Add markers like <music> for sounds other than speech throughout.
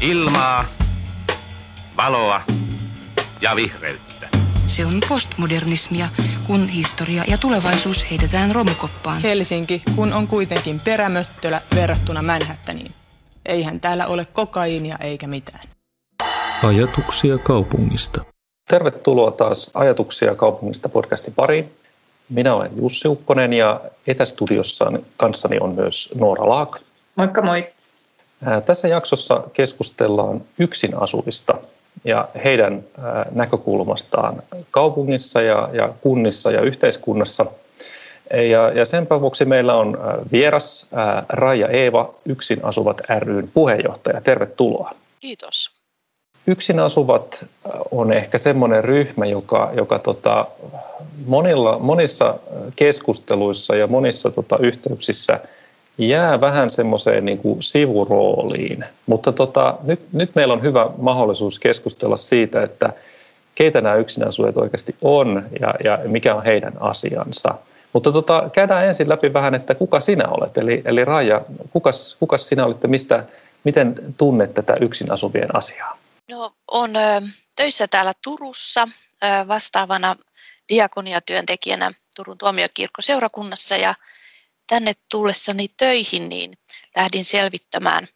Ilmaa, valoa ja vihreyttä. Se on postmodernismia, kun historia ja tulevaisuus heitetään romukoppaan. Helsinki, kun on kuitenkin perämöttölä verrattuna Manhattaniin. Eihän täällä ole kokaiinia eikä mitään. Ajatuksia kaupungista. Tervetuloa taas Ajatuksia kaupungista podcastin pariin. Minä olen Jussi Ukkonen ja etästudiossa kanssani on myös Noora Laak. Moikka moi. Tässä jaksossa keskustellaan yksin asuvista ja heidän näkökulmastaan kaupungissa ja, ja kunnissa ja yhteiskunnassa. Ja, ja senpä vuoksi meillä on vieras Raija Eeva, Yksin asuvat ryn puheenjohtaja. Tervetuloa. Kiitos. Yksin asuvat on ehkä semmoinen ryhmä, joka, joka tota, monilla, monissa keskusteluissa ja monissa tota, yhteyksissä – jää vähän semmoiseen niin kuin sivurooliin. Mutta tota, nyt, nyt meillä on hyvä mahdollisuus keskustella siitä, että keitä nämä yksinasujat oikeasti on ja, ja mikä on heidän asiansa. Mutta tota, käydään ensin läpi vähän, että kuka sinä olet. Eli, eli Raija, kukas, kukas sinä olet mistä, miten tunnet tätä yksin asuvien asiaa? No, on töissä täällä Turussa vastaavana diakoniatyöntekijänä Turun tuomiokirkkoseurakunnassa ja tänne tullessani töihin, niin lähdin selvittämään,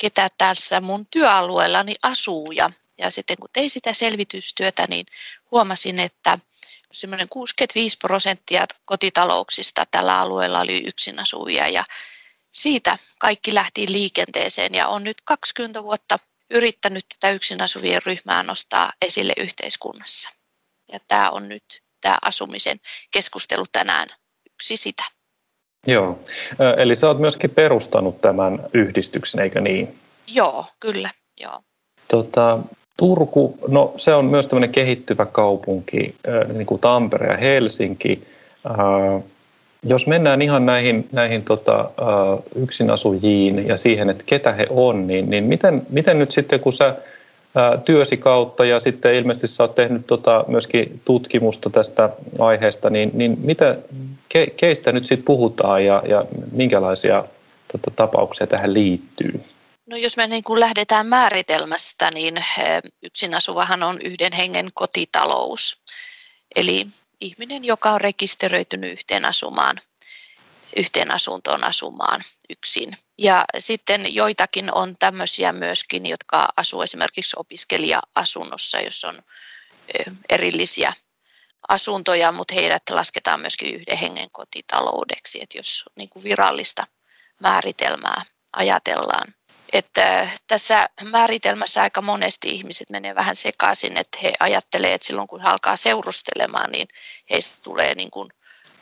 ketä tässä mun työalueellani asuu. Ja, ja sitten kun tein sitä selvitystyötä, niin huomasin, että semmoinen 65 prosenttia kotitalouksista tällä alueella oli yksin asuvia ja siitä kaikki lähti liikenteeseen ja on nyt 20 vuotta yrittänyt tätä yksin asuvien ryhmää nostaa esille yhteiskunnassa. Ja tämä on nyt tämä asumisen keskustelu tänään yksi sitä. Joo, eli sä oot myöskin perustanut tämän yhdistyksen, eikö niin? Joo, kyllä, joo. Tota, Turku, no se on myös tämmöinen kehittyvä kaupunki, niin kuin Tampere ja Helsinki. Jos mennään ihan näihin, näihin tota, yksinasujiin ja siihen, että ketä he on, niin, niin miten, miten nyt sitten, kun sä työsi kautta ja sitten ilmeisesti sä oot tehnyt tota myöskin tutkimusta tästä aiheesta, niin, niin mitä, ke, keistä nyt sitten puhutaan ja, ja minkälaisia tota, tapauksia tähän liittyy? No jos me niin kuin lähdetään määritelmästä, niin yksin asuvahan on yhden hengen kotitalous. Eli ihminen, joka on rekisteröitynyt yhteen asumaan, yhteen asuntoon asumaan yksin. Ja sitten joitakin on tämmöisiä myöskin, jotka asuu esimerkiksi opiskelija-asunnossa, jossa on erillisiä asuntoja, mutta heidät lasketaan myöskin yhden hengen kotitaloudeksi, että jos niin kuin virallista määritelmää ajatellaan. Että tässä määritelmässä aika monesti ihmiset menee vähän sekaisin, että he ajattelee, että silloin kun he alkaa seurustelemaan, niin heistä tulee niin kuin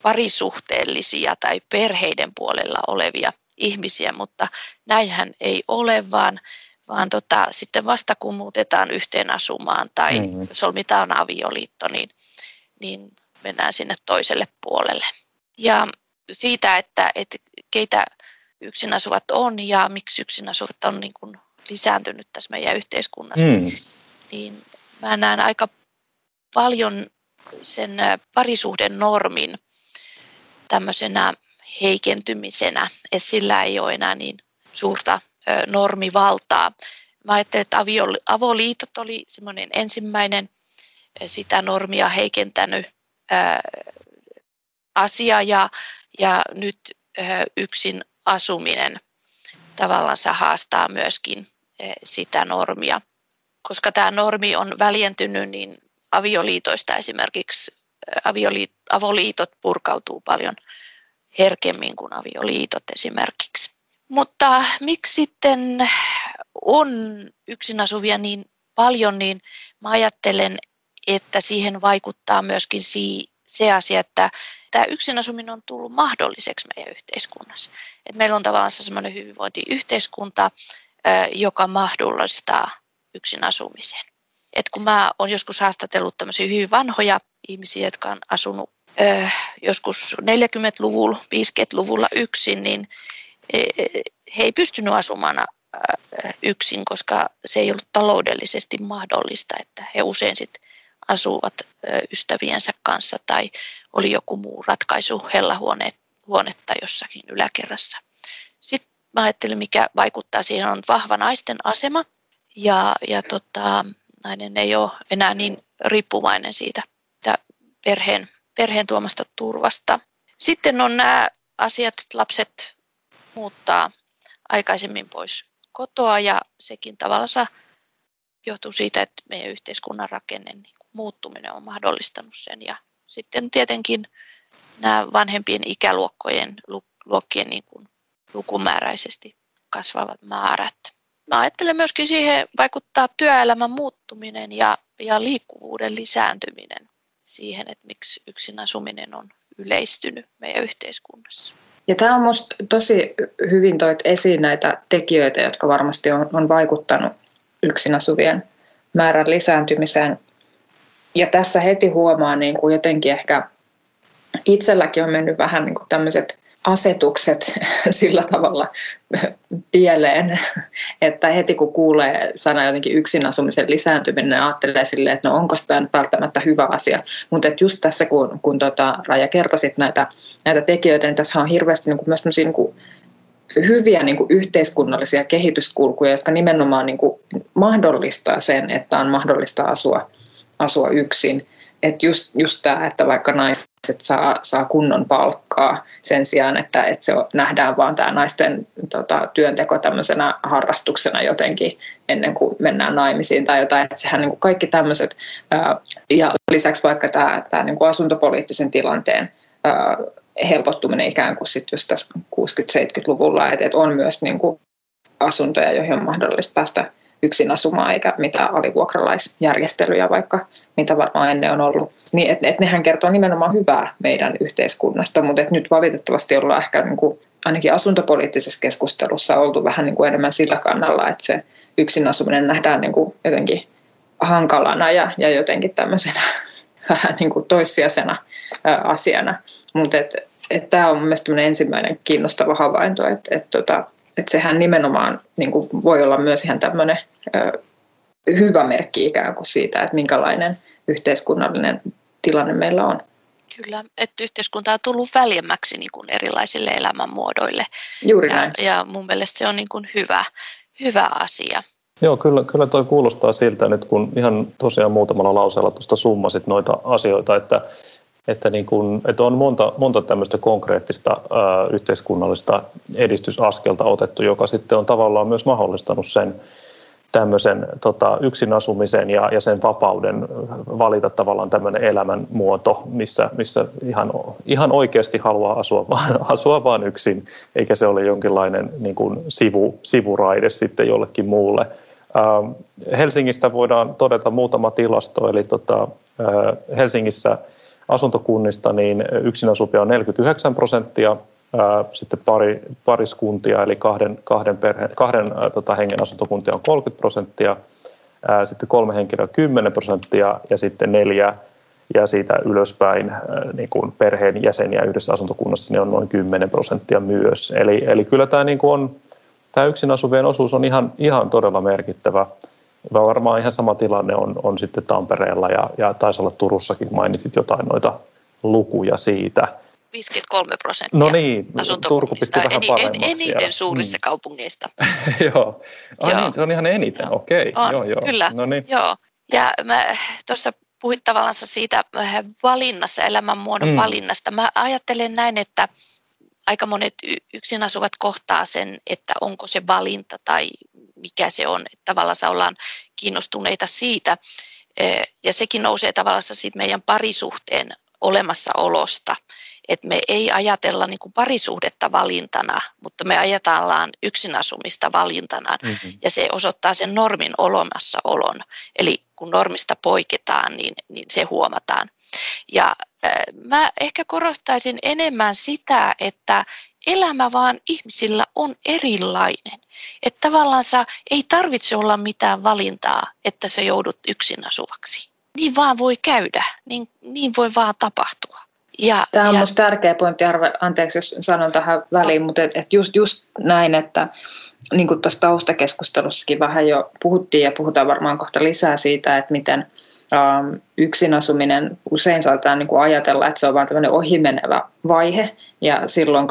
parisuhteellisia tai perheiden puolella olevia ihmisiä, mutta näinhän ei ole, vaan, vaan tota, sitten vasta kun muutetaan yhteen asumaan tai mm-hmm. solmitaan avioliitto, niin, niin mennään sinne toiselle puolelle. Ja siitä, että, että keitä yksin asuvat on ja miksi yksin asuvat on niin kuin lisääntynyt tässä meidän yhteiskunnassa, mm. niin mä näen aika paljon sen parisuhden normin tämmöisenä heikentymisenä, että sillä ei ole enää niin suurta normivaltaa. Mä ajattelin, että avoliitot oli semmoinen ensimmäinen sitä normia heikentänyt asia ja, ja nyt yksin asuminen tavallaan haastaa myöskin sitä normia. Koska tämä normi on väljentynyt, niin avioliitoista esimerkiksi avioliit, avoliitot purkautuu paljon herkemmin kuin avioliitot esimerkiksi. Mutta miksi sitten on yksin asuvia niin paljon, niin mä ajattelen, että siihen vaikuttaa myöskin se asia, että tämä yksin asuminen on tullut mahdolliseksi meidän yhteiskunnassa. Et meillä on tavallaan sellainen hyvinvointiyhteiskunta, joka mahdollistaa yksin asumisen. Et kun mä olen joskus haastatellut tämmöisiä hyvin vanhoja ihmisiä, jotka on asunut joskus 40-luvulla, 50-luvulla yksin, niin e, he ei pystynyt asumaan yksin, koska se ei ollut taloudellisesti mahdollista, että he usein sitten asuvat ystäviensä kanssa tai oli joku muu ratkaisu hellahuonetta jossakin yläkerrassa. Sitten mä ajattelin, mikä vaikuttaa siihen, on vahva naisten asema. ja, ja tota, nainen ei ole enää niin riippuvainen siitä perheen, perheen tuomasta turvasta. Sitten on nämä asiat, että lapset muuttaa aikaisemmin pois kotoa ja sekin tavallaan johtuu siitä, että meidän yhteiskunnan rakenne niin muuttuminen on mahdollistanut sen. Ja sitten tietenkin nämä vanhempien ikäluokkojen luokkien niin kuin lukumääräisesti kasvavat määrät. Mä ajattelen myöskin siihen vaikuttaa työelämän muuttuminen ja, ja liikkuvuuden lisääntyminen siihen, että miksi yksin asuminen on yleistynyt meidän yhteiskunnassa. Ja tämä on minusta tosi hyvin toit esiin näitä tekijöitä, jotka varmasti on, on vaikuttanut yksin asuvien määrän lisääntymiseen. Ja tässä heti huomaa niin kuin jotenkin ehkä itselläkin on mennyt vähän niin kuin tämmöiset asetukset <laughs> sillä tavalla pieleen, että heti kun kuulee sana jotenkin yksin asumisen lisääntyminen, ajattelee silleen, että no onko tämä välttämättä hyvä asia. Mutta just tässä, kun, kun tota, Raja kertasit näitä, näitä tekijöitä, niin tässä on hirveästi niin kuin myös niin kuin hyviä niin kuin yhteiskunnallisia kehityskulkuja, jotka nimenomaan niin kuin mahdollistaa sen, että on mahdollista asua, asua yksin. Että just, just tämä, että vaikka naiset saa, saa kunnon palkkaa sen sijaan, että, että se nähdään vaan tämä naisten tota, työnteko tämmöisenä harrastuksena jotenkin ennen kuin mennään naimisiin tai jotain. Että sehän niin kuin kaikki tämmöiset ja lisäksi vaikka tämä, tämä niin kuin asuntopoliittisen tilanteen helpottuminen ikään kuin sitten just tässä 60-70-luvulla, että, että on myös niin kuin asuntoja, joihin on mahdollista päästä yksin asumaan eikä mitään alivuokralaisjärjestelyjä, vaikka mitä varmaan ennen on ollut. Niin, et, et nehän kertoo nimenomaan hyvää meidän yhteiskunnasta, mutta et nyt valitettavasti ollaan ehkä niin kuin, ainakin asuntopoliittisessa keskustelussa oltu vähän niin kuin enemmän sillä kannalla, että se yksin asuminen nähdään niin kuin jotenkin hankalana ja, ja jotenkin tämmöisenä <laughs> vähän niin kuin toissijaisena ä, asiana. Mutta tämä on mielestäni ensimmäinen kiinnostava havainto, että et tota, että sehän nimenomaan niin kuin voi olla myös ihan tämmöinen ö, hyvä merkki ikään kuin siitä, että minkälainen yhteiskunnallinen tilanne meillä on. Kyllä, että yhteiskunta on tullut väljemmäksi niin kuin erilaisille elämänmuodoille. Juuri ja, näin. Ja mun mielestä se on niin kuin hyvä, hyvä asia. Joo, kyllä, kyllä toi kuulostaa siltä nyt, kun ihan tosiaan muutamalla lauseella tuosta summasit noita asioita, että että, niin kun, että on monta, monta tämmöistä konkreettista ää, yhteiskunnallista edistysaskelta otettu, joka sitten on tavallaan myös mahdollistanut sen tämmöisen tota, yksin asumisen ja, ja sen vapauden valita tavallaan tämmöinen elämänmuoto, missä, missä ihan, ihan oikeasti haluaa asua vaan, <laughs> asua vaan yksin, eikä se ole jonkinlainen niin kuin sivu, sivuraide sitten jollekin muulle. Helsingistä voidaan todeta muutama tilasto, eli tota, Helsingissä – asuntokunnista niin yksin asuvia on 49 prosenttia, sitten pari, pariskuntia eli kahden, kahden, perhe, kahden tota, hengen asuntokuntia on 30 prosenttia, sitten kolme henkilöä 10 prosenttia ja sitten neljä ja siitä ylöspäin niin kuin perheen jäseniä yhdessä asuntokunnassa niin on noin 10 prosenttia myös. Eli, eli kyllä tämä, niin kuin on, tämä yksin asuvien osuus on ihan, ihan todella merkittävä. Varmaan ihan sama tilanne on, on sitten Tampereella ja, ja taisi olla Turussakin, mainitsit jotain noita lukuja siitä. 53 prosenttia No niin, Turku pisti vähän en, en, eniten suurissa mm. kaupungeista. <laughs> joo. Ah, joo. Niin, se on ihan eniten, joo. okei. Okay. joo, joo. Kyllä, no niin. joo. Ja mä tuossa puhuit tavallaan siitä äh, valinnassa, elämänmuodon mm. valinnasta. Mä ajattelen näin, että aika monet yksin asuvat kohtaa sen, että onko se valinta tai mikä se on. Että tavallaan ollaan kiinnostuneita siitä. E, ja sekin nousee tavallaan siitä meidän parisuhteen olemassaolosta. Että me ei ajatella niin kuin parisuhdetta valintana, mutta me ajatellaan yksin asumista valintana. Mm-hmm. Ja se osoittaa sen normin olemassaolon. Eli kun normista poiketaan, niin, niin se huomataan. Ja mä ehkä korostaisin enemmän sitä, että elämä vaan ihmisillä on erilainen. Että tavallaan ei tarvitse olla mitään valintaa, että sä joudut yksin asuvaksi. Niin vaan voi käydä, niin, niin voi vaan tapahtua. Ja, Tämä on ja... minusta tärkeä pointti, Arve, anteeksi jos sanon tähän väliin, mutta et, et just, just näin, että niin kuin tuossa taustakeskustelussakin vähän jo puhuttiin ja puhutaan varmaan kohta lisää siitä, että miten – ähm, yksin asuminen usein saattaa niin kuin ajatella, että se on vain tämmöinen ohimenevä vaihe. Ja silloin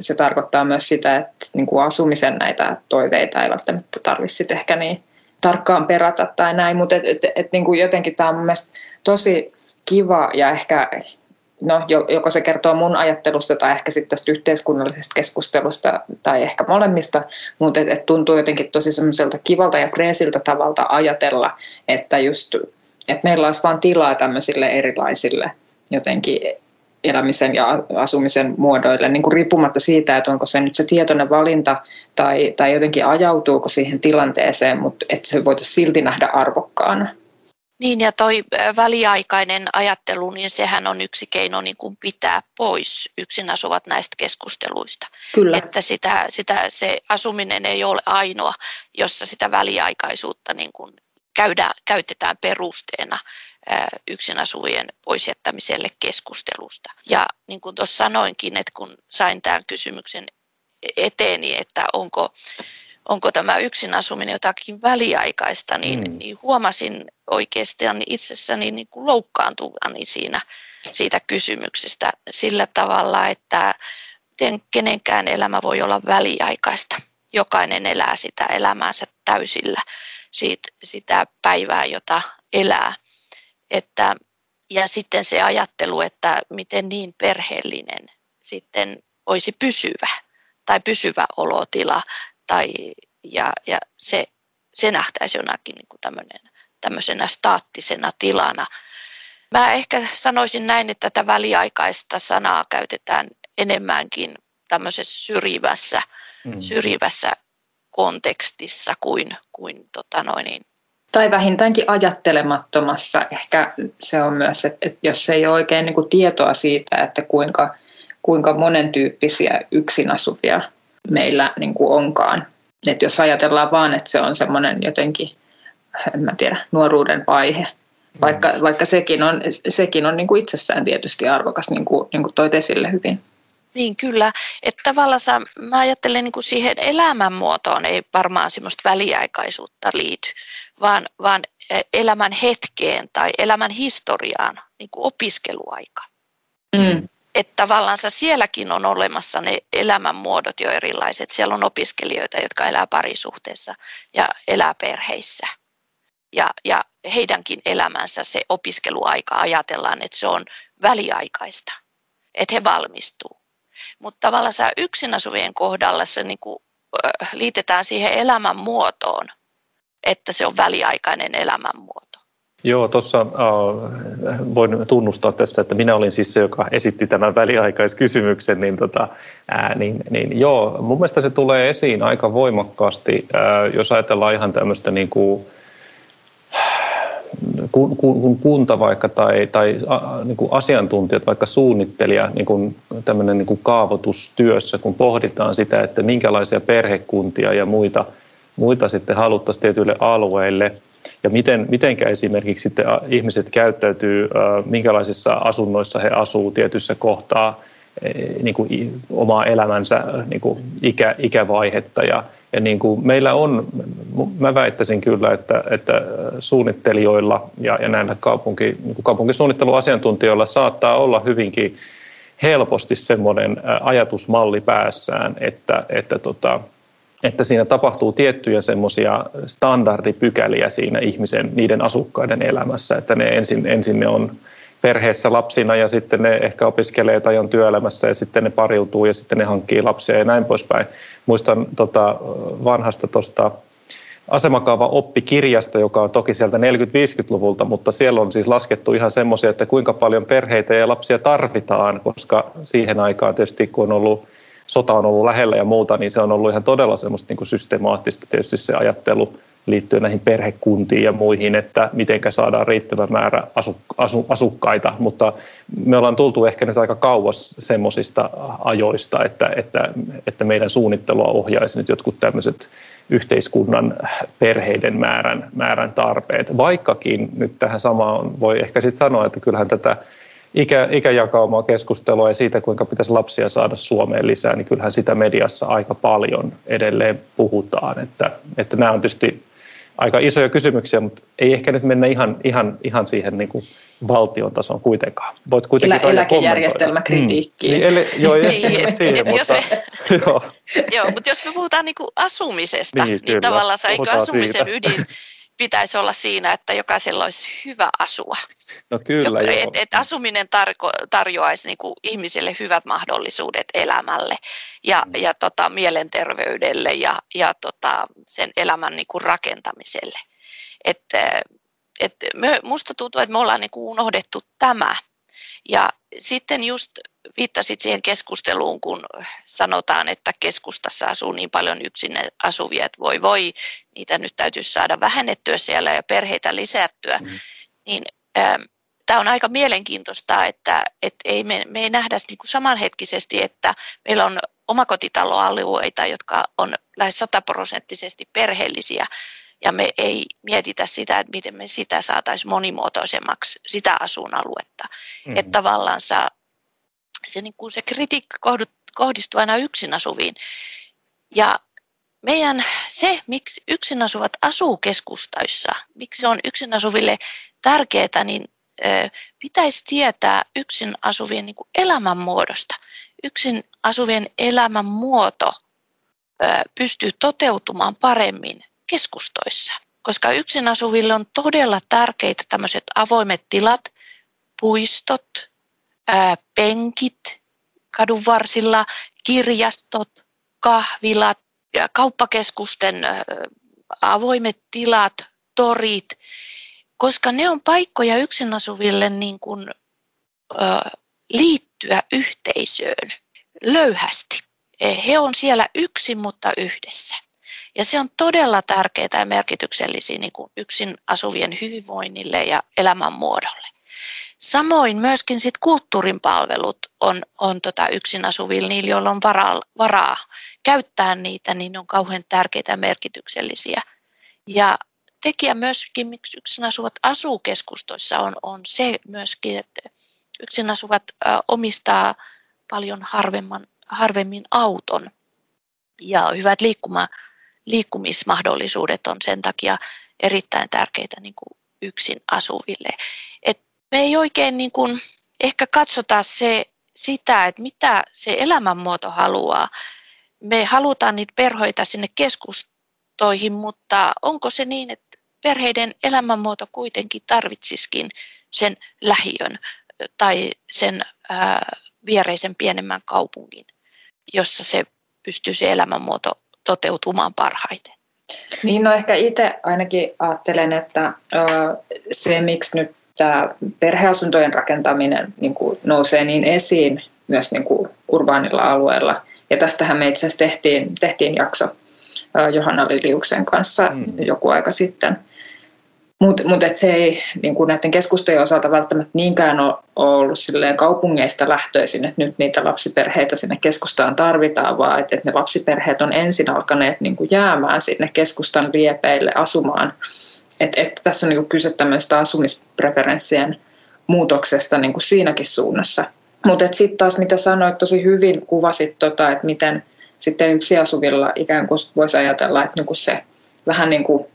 se tarkoittaa myös sitä, että niin kuin asumisen näitä toiveita ei välttämättä tarvitse ehkä niin tarkkaan perata tai näin, mutta et, et, et, niin kuin jotenkin tämä on mun mielestä tosi kiva ja ehkä, no joko se kertoo mun ajattelusta tai ehkä sitten tästä yhteiskunnallisesta keskustelusta tai ehkä molemmista, mutta et, et tuntuu jotenkin tosi semmoiselta kivalta ja freesiltä tavalta ajatella, että just, että meillä olisi vaan tilaa tämmöisille erilaisille jotenkin elämisen ja asumisen muodoille, niin kuin riippumatta siitä, että onko se nyt se tietoinen valinta tai, tai jotenkin ajautuuko siihen tilanteeseen, mutta että se voitaisiin silti nähdä arvokkaana. Niin ja toi väliaikainen ajattelu, niin sehän on yksi keino niin kuin pitää pois yksin asuvat näistä keskusteluista. Kyllä. Että sitä, sitä, se asuminen ei ole ainoa, jossa sitä väliaikaisuutta niin kuin käydään, käytetään perusteena yksin asuvien poisjättämiselle keskustelusta. Ja niin kuin tuossa sanoinkin, että kun sain tämän kysymyksen eteeni, että onko, onko tämä yksin asuminen jotakin väliaikaista, niin, mm. niin huomasin oikeastaan itsessäni niin kuin loukkaantuvani siinä, siitä kysymyksestä sillä tavalla, että miten kenenkään elämä voi olla väliaikaista. Jokainen elää sitä elämäänsä täysillä, siitä, sitä päivää, jota elää. Että, ja sitten se ajattelu, että miten niin perheellinen sitten olisi pysyvä tai pysyvä olotila tai, ja, ja se, se nähtäisi jonakin niin kuin tämmöisenä staattisena tilana. Mä ehkä sanoisin näin, että tätä väliaikaista sanaa käytetään enemmänkin tämmöisessä syrjivässä, mm. syrjivässä kontekstissa kuin, kuin tota noin, niin tai vähintäänkin ajattelemattomassa. Ehkä se on myös, että, että jos ei ole oikein niin kuin tietoa siitä, että kuinka, kuinka monentyyppisiä yksin asuvia meillä niin kuin onkaan. Että jos ajatellaan vaan, että se on semmoinen jotenkin, en mä tiedä, nuoruuden vaihe, vaikka, mm. vaikka sekin on, sekin on niin kuin itsessään tietysti arvokas, niin kuin, niin kuin toit esille hyvin. Niin kyllä, että tavallaan mä ajattelen niin kuin siihen elämänmuotoon ei varmaan semmoista väliaikaisuutta liity, vaan, vaan e, elämän hetkeen tai elämän historiaan niin kuin opiskeluaika. Mm. Että tavallaan sielläkin on olemassa ne elämänmuodot jo erilaiset. Siellä on opiskelijoita, jotka elää parisuhteessa ja elää perheissä. Ja, ja heidänkin elämänsä se opiskeluaika ajatellaan, että se on väliaikaista, että he valmistuu. Mutta tavallaan yksin asuvien kohdalla se niin kuin, liitetään siihen elämän muotoon, että se on väliaikainen elämänmuoto. Joo, tuossa äh, voin tunnustaa tässä, että minä olin siis se, joka esitti tämän väliaikaiskysymyksen, niin, tota, äh, niin, niin joo, mun mielestä se tulee esiin aika voimakkaasti, äh, jos ajatellaan ihan tämmöistä niin kuin, kun, kun kunta vaikka tai, tai a, niin kuin asiantuntijat, vaikka suunnittelija niin kuin tämmöinen niin kuin kaavoitustyössä, kun pohditaan sitä, että minkälaisia perhekuntia ja muita, muita sitten haluttaisiin tietyille alueille ja miten, mitenkä esimerkiksi sitten ihmiset käyttäytyy, minkälaisissa asunnoissa he asuu tietyssä kohtaa, niin kuin omaa elämänsä niin kuin ikä, ikävaihetta. Ja, ja niin kuin meillä on, mä väittäisin kyllä, että, että suunnittelijoilla ja, ja näillä kaupunki, niin kuin kaupunkisuunnitteluasiantuntijoilla saattaa olla hyvinkin helposti semmoinen ajatusmalli päässään, että, että, tota, että siinä tapahtuu tiettyjä semmoisia standardipykäliä siinä ihmisen, niiden asukkaiden elämässä, että ne ensin, ensin ne on perheessä lapsina ja sitten ne ehkä opiskelee tai on työelämässä ja sitten ne pariutuu ja sitten ne hankkii lapsia ja näin poispäin. Muistan tota vanhasta tuosta asemakaava oppikirjasta, joka on toki sieltä 40-50-luvulta, mutta siellä on siis laskettu ihan semmoisia, että kuinka paljon perheitä ja lapsia tarvitaan, koska siihen aikaan tietysti kun on ollut sota on ollut lähellä ja muuta, niin se on ollut ihan todella semmoista niin kuin systemaattista tietysti se ajattelu liittyen näihin perhekuntiin ja muihin, että miten saadaan riittävä määrä asu, asu, asukkaita, mutta me ollaan tultu ehkä nyt aika kauas semmoisista ajoista, että, että, että meidän suunnittelua ohjaisi nyt jotkut tämmöiset yhteiskunnan perheiden määrän, määrän tarpeet, vaikkakin nyt tähän samaan voi ehkä sitten sanoa, että kyllähän tätä ikä, ikäjakaumaa keskustelua ja siitä, kuinka pitäisi lapsia saada Suomeen lisää, niin kyllähän sitä mediassa aika paljon edelleen puhutaan. Että, että nämä on tietysti aika isoja kysymyksiä, mutta ei ehkä nyt mennä ihan, ihan, ihan siihen niin kuin valtion tasoon kuitenkaan. Voit kuitenkin Elä, eläkejärjestelmäkritiikkiin. Mm. Niin, eli, joo, <laughs> niin, <laughs> siihen, mutta, me, <laughs> joo. joo, mutta jos me puhutaan niin kuin asumisesta, niin, niin tavallaan eikö asumisen siitä. ydin, pitäisi olla siinä, että jokaisella olisi hyvä asua. No kyllä, Jok- joo. et, et asuminen tarko- tarjoaisi niinku ihmisille hyvät mahdollisuudet elämälle ja, Mm. ja tota, mielenterveydelle ja, ja tota, sen elämän niinku rakentamiselle. Et, et me, musta tuntuu, että me ollaan niinku unohdettu tämä. Ja sitten just viittasit siihen keskusteluun, kun sanotaan, että keskustassa asuu niin paljon yksin asuvia, että voi voi, niitä nyt täytyisi saada vähennettyä siellä ja perheitä lisättyä. Mm. Niin tämä on aika mielenkiintoista, että et ei me, me ei nähdä niinku samanhetkisesti, että meillä on omakotitaloalueita, jotka on lähes sataprosenttisesti perheellisiä, ja me ei mietitä sitä, että miten me sitä saataisiin monimuotoisemmaksi, sitä asuinaluetta. Mm. Että tavallaan se, niin kuin se kritiikka kohdistuu aina yksin asuviin. Ja meidän se, miksi yksin asuvat asuu keskustoissa, miksi se on yksin asuville tärkeää, niin pitäisi tietää yksin asuvien niin elämänmuodosta. Yksin asuvien elämänmuoto pystyy toteutumaan paremmin keskustoissa, koska yksin asuville on todella tärkeitä tämmöiset avoimet tilat, puistot, penkit kadun varsilla, kirjastot, kahvilat, ja kauppakeskusten avoimet tilat, torit, koska ne on paikkoja yksin asuville niin kuin, ää, liittyä yhteisöön löyhästi. E, He on siellä yksin, mutta yhdessä. Ja se on todella tärkeää ja merkityksellisiä niin kuin yksin asuvien hyvinvoinnille ja elämänmuodolle. Samoin myöskin sit kulttuurin palvelut on, on tota yksin asuvilla, niillä joilla on varaa, varaa käyttää niitä, niin ne on kauhean tärkeitä ja merkityksellisiä. Ja tekijä myöskin, miksi yksin asuvat asuu keskustoissa, on, on se myöskin, että yksin asuvat omistaa paljon harvemman, harvemmin auton. Ja hyvät liikkuma, liikkumismahdollisuudet on sen takia erittäin tärkeitä niin kuin yksin asuville. Et me ei oikein niin kuin, ehkä katsota se, sitä, että mitä se elämänmuoto haluaa. Me halutaan niitä perheitä sinne keskustoihin, mutta onko se niin, että perheiden elämänmuoto kuitenkin tarvitsisikin sen lähiön tai sen ää, viereisen pienemmän kaupungin, jossa se pystyy se elämänmuoto toteutumaan parhaiten. Niin, no ehkä itse ainakin ajattelen, että se, miksi nyt tämä perheasuntojen rakentaminen niin kuin nousee niin esiin myös niin kuin urbaanilla alueella, ja tästähän me itse asiassa tehtiin, tehtiin jakso Johanna Liliuksen kanssa mm. joku aika sitten. Mutta mut se ei niin kuin näiden keskustojen osalta välttämättä niinkään ole ollut silleen kaupungeista lähtöisin, että nyt niitä lapsiperheitä sinne keskustaan tarvitaan, vaan että, että ne lapsiperheet on ensin alkaneet niin kuin jäämään sinne keskustan liepeille asumaan. Että, että tässä on niin kyse tämmöistä asumispreferenssien muutoksesta niin kuin siinäkin suunnassa. Mutta sitten taas mitä sanoit, tosi hyvin kuvasit, tota, että miten sitten yksi asuvilla ikään kuin voisi ajatella, että niin se vähän niin kuin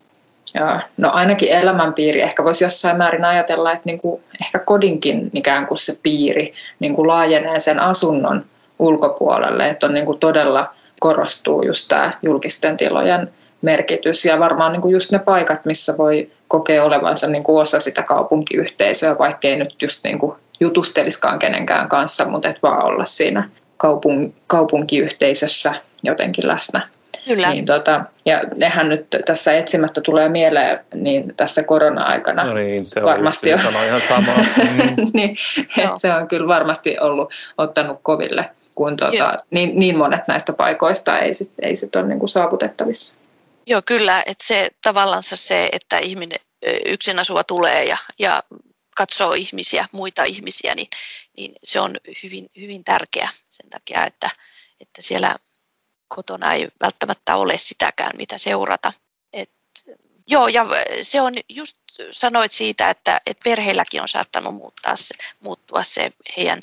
no ainakin elämänpiiri, ehkä voisi jossain määrin ajatella, että niin kuin ehkä kodinkin ikään kuin se piiri niin kuin laajenee sen asunnon ulkopuolelle, että on niin kuin todella korostuu just tämä julkisten tilojen merkitys. Ja varmaan niin kuin just ne paikat, missä voi kokea olevansa niin kuin osa sitä kaupunkiyhteisöä, vaikkei nyt just niin kuin jutusteliskaan kenenkään kanssa, mutta et vaan olla siinä kaupunkiyhteisössä jotenkin läsnä. Kyllä. Niin, tota, ja nehän nyt tässä etsimättä tulee mieleen niin tässä korona-aikana. No niin, se varmasti on ihan samaa. <laughs> Mm. niin, se on kyllä varmasti ollut ottanut koville, kun tota, niin, niin monet näistä paikoista ei sit, ei sit ole niinku saavutettavissa. Joo, kyllä. Että se tavallaan se, että ihminen yksin asuva tulee ja, ja katsoo ihmisiä, muita ihmisiä, niin, niin se on hyvin, hyvin tärkeä sen takia, että, että siellä kotona ei välttämättä ole sitäkään, mitä seurata. Et, joo, ja se on just sanoit siitä, että, että perheilläkin on saattanut muuttaa se, muuttua se heidän,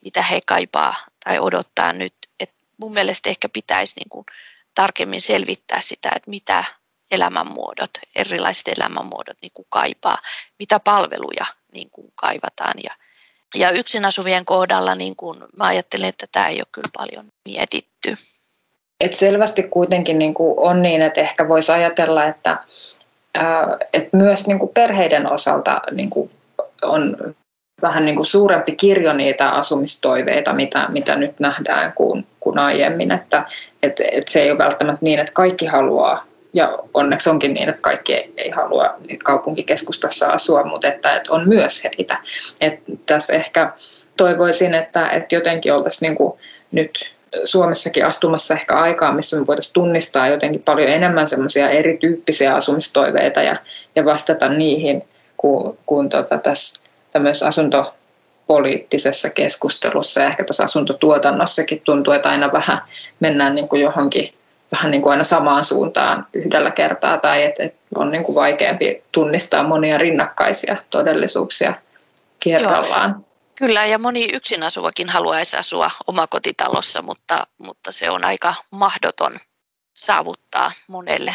mitä he kaipaa tai odottaa nyt. Et mun mielestä ehkä pitäisi niin tarkemmin selvittää sitä, että mitä elämänmuodot, erilaiset elämänmuodot niin kuin kaipaa, mitä palveluja niin kuin kaivataan. Ja, ja yksin asuvien kohdalla niin kuin, mä ajattelen, että tämä ei ole kyllä paljon mietitty. Et selvästi kuitenkin niin kuin on niin, että ehkä voisi ajatella, että, että myös niin kuin perheiden osalta niin kuin on vähän niin kuin suurempi kirjo niitä asumistoiveita, mitä, mitä nyt nähdään kuin, kuin aiemmin. Että, et, et se ei ole välttämättä niin, että kaikki haluaa, ja onneksi onkin niin, että kaikki ei, ei halua kaupunkikeskustassa asua, mutta että, että on myös heitä. Et tässä ehkä toivoisin, että, että jotenkin oltaisiin niin kuin nyt Suomessakin astumassa ehkä aikaa, missä me voitaisiin tunnistaa jotenkin paljon enemmän semmoisia erityyppisiä asumistoiveita ja, ja vastata niihin, kuin, kuin tota tässä tämmöisessä asuntopoliittisessa keskustelussa ja ehkä tuossa asuntotuotannossakin tuntuu, että aina vähän mennään niin kuin johonkin vähän niin kuin aina samaan suuntaan yhdellä kertaa tai että et on niin kuin vaikeampi tunnistaa monia rinnakkaisia todellisuuksia kerrallaan. Joo. Kyllä, ja moni yksin asuvakin haluaisi asua omakotitalossa, mutta, mutta se on aika mahdoton saavuttaa monelle,